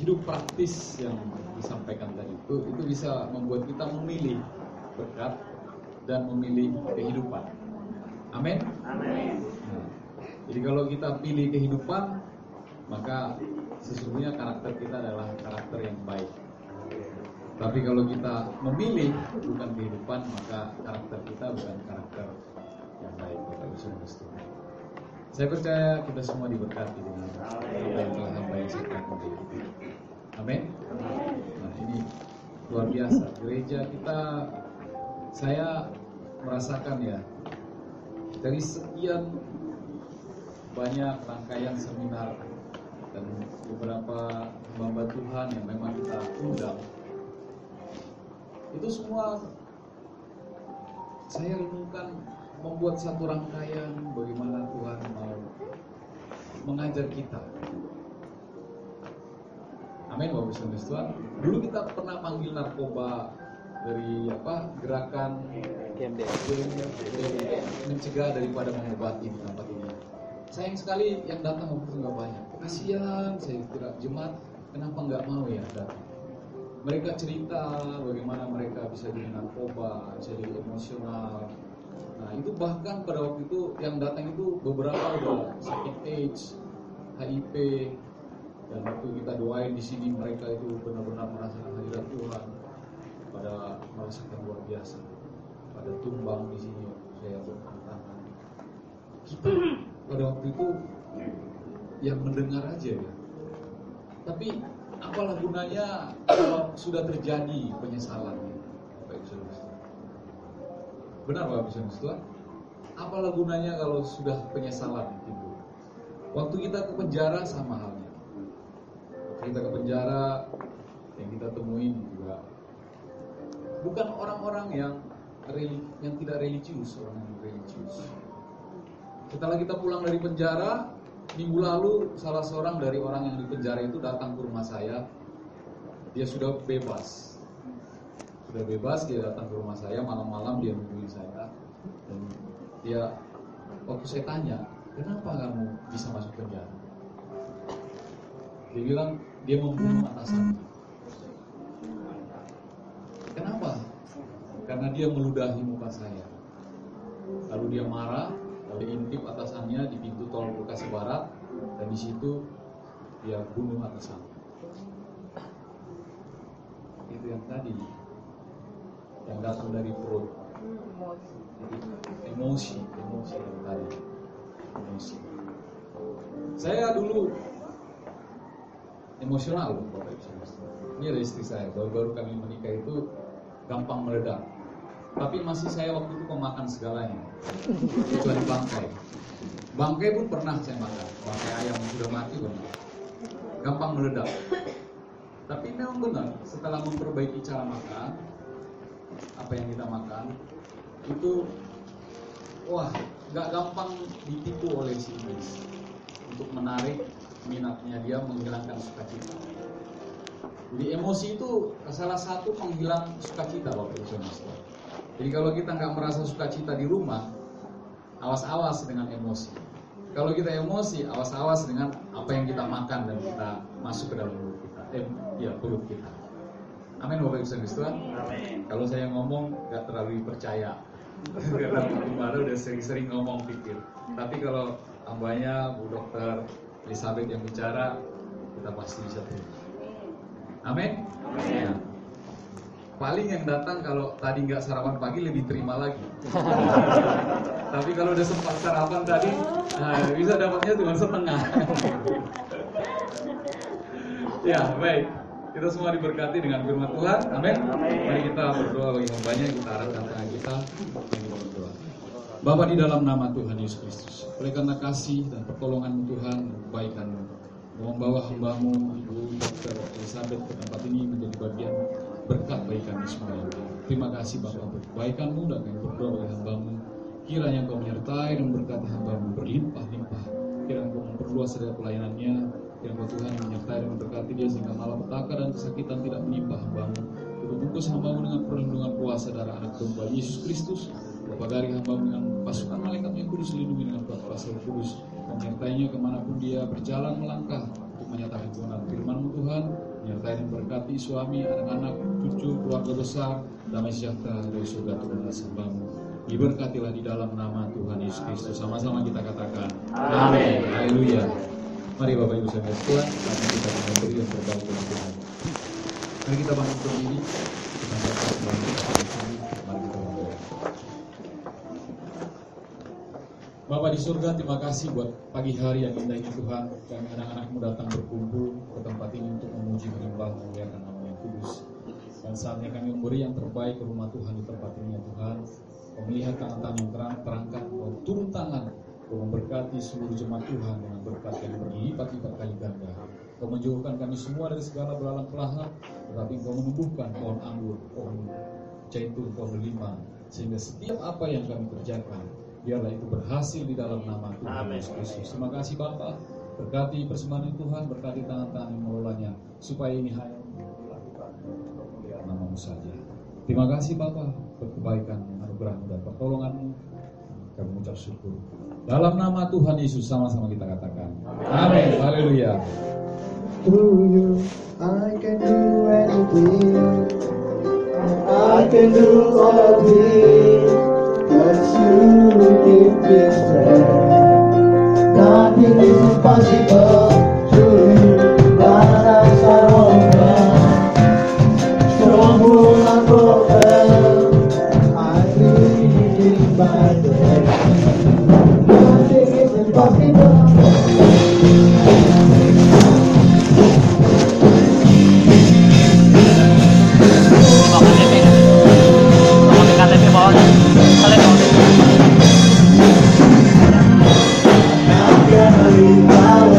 S4: hidup praktis yang disampaikan tadi itu itu bisa membuat kita memilih berkat dan memilih kehidupan. Amin. Amin. jadi kalau kita pilih kehidupan, maka sesungguhnya karakter kita adalah karakter yang baik. Tapi kalau kita memilih bukan kehidupan, maka karakter kita bukan karakter yang baik. Bapak Saya percaya kita semua diberkati dengan apa yang telah hamba yang sampaikan tadi. Amin. Nah ini luar biasa. Gereja kita, saya merasakan ya dari sekian banyak rangkaian seminar dan beberapa hamba Tuhan yang memang kita undang itu semua saya renungkan membuat satu rangkaian bagaimana Tuhan mau mengajar kita. Amin, Bapak Ibu Tuhan. Dulu kita pernah panggil narkoba dari apa gerakan Mencegah daripada mengobati di tempat ini. Sayang sekali yang datang waktu itu nggak banyak. Kasihan saya kira jemaat kenapa nggak mau ya datang mereka cerita bagaimana mereka bisa jadi narkoba, jadi emosional. Nah itu bahkan pada waktu itu yang datang itu beberapa udah sakit AIDS, HIV, dan waktu kita doain di sini mereka itu benar-benar merasakan hadirat Tuhan, pada merasakan luar biasa, pada tumbang di sini saya bertantangan. Kita pada waktu itu yang mendengar aja ya, tapi apalah gunanya kalau sudah terjadi penyesalan Bapak Ibu Saudara. Benar Ibu Saudara? Apalah gunanya kalau sudah penyesalan timbul? Waktu kita ke penjara sama halnya. Waktu kita ke penjara yang kita temuin juga bukan orang-orang yang yang tidak religius, orang yang religius. Setelah kita pulang dari penjara, minggu lalu salah seorang dari orang yang di penjara itu datang ke rumah saya. Dia sudah bebas. Sudah bebas dia datang ke rumah saya malam-malam dia menghubungi saya dan dia waktu saya tanya, "Kenapa kamu bisa masuk penjara?" Dia bilang dia membunuh atasannya. Kenapa? Karena dia meludahi muka saya. Lalu dia marah, lalu intip atasannya di pintu tol Bekasi Barat dan di situ dia bunuh atasannya. Itu yang tadi yang datang dari perut. Emosi, emosi yang tadi. Emosi. Saya dulu emosional Bapak Ibu Ini ada istri saya, baru-baru kami menikah itu gampang meledak tapi masih saya waktu itu pemakan segalanya. Kecuali bangkai. Bangkai pun pernah saya makan. Bangkai ayam sudah mati pernah gampang meledak. Tapi memang benar setelah memperbaiki cara makan apa yang kita makan itu wah nggak gampang ditipu oleh si iblis. Untuk menarik minatnya dia menghilangkan sukacita. Jadi emosi itu salah satu penghilang sukacita Ibu Saudara. Jadi kalau kita nggak merasa sukacita di rumah, awas-awas dengan emosi. Kalau kita emosi, awas-awas dengan apa yang kita makan dan kita masuk ke dalam mulut kita. Eh, ya perut kita. Amin Bapak Ibu Saudara. Amin. Kalau saya ngomong nggak terlalu percaya. Karena kemarin udah sering-sering ngomong pikir. Tapi kalau hambanya Bu Dokter Elizabeth yang bicara, kita pasti bisa terima. Amin. Ya. Paling yang datang kalau tadi nggak sarapan pagi lebih terima lagi. Tapi kalau udah sempat sarapan tadi, nah, bisa dapatnya cuma setengah. ya, baik. Kita semua diberkati dengan firman Tuhan. Amin. Mari kita berdoa bagi hambanya, kita arahkan tangan kita. Kita berdoa. Bapa di dalam nama Tuhan Yesus Kristus, oleh karena kasih dan pertolongan Tuhan dan kebaikan-Mu, membawa hambamu Ibu Dr. Elizabeth ke tempat ini menjadi bagian berkat bagi kami semua. Terima kasih Bapak kebaikan-Mu dan kami berdoa bagi hambamu. Kiranya Engkau menyertai dan berkati hambamu berlimpah-limpah. Kiranya Engkau memperluas dari pelayanannya. Kiranya Tuhan menyertai dan memberkati dia sehingga malapetaka dan kesakitan tidak menimpa hambamu. Bungkus hambamu dengan perlindungan kuasa darah anak domba Yesus Kristus. Bapagari hambamu dengan pasukan malaikat yang kudus lindungi dengan kuasa Roh kudus. Menyertainya ke mana pun dia berjalan melangkah untuk menyatakan kebenaran firman-Mu Tuhan. Dan berkati suami, anak-anak, cucu, keluarga besar, damai sejahtera dari surga Tuhan hambamu. Diberkatilah di dalam nama Tuhan Yesus Kristus. Sama-sama kita katakan. Amin. Haleluya. Mari Bapak Ibu saudara sekalian, kami kita akan beri yang terbaik dalam Tuhan. Mari kita bangun berdiri. Kita baca Bapak di surga, terima kasih buat pagi hari yang indah ini Tuhan. Kami anak-anakmu datang berkumpul ke tempat ini untuk memuji menyembah memuliakan nama yang kudus. Dan saatnya kami memberi yang terbaik ke rumah Tuhan di tempat ini ya Tuhan. Kau melihat tangan-tangan yang terang, terangkan, kau turun tangan, kau memberkati seluruh jemaat Tuhan dengan berkat yang berlipat-lipat kali ganda. Kau menjauhkan kami semua dari segala belalang pelahap, tetapi kau menumbuhkan pohon anggur, pohon zaitun, pohon delima, sehingga setiap apa yang kami kerjakan, biarlah itu berhasil di dalam nama Tuhan Yesus Kristus. Terima kasih Bapak, berkati persembahan Tuhan, berkati tangan-tangan yang mengelolanya, supaya ini hanya dilakukan untuk kemuliaan namamu saja. Terima kasih Bapak, buat kebaikan, anugerahmu dan pertolonganmu. Kami mengucap syukur. Dalam nama Tuhan Yesus sama-sama kita katakan. Amin. Haleluya.
S5: Through you, I can do anything. I can do all things. that you give me strength. Nothing is impossible to you, but I surrender. by, strong will not prevail. I believe in my day.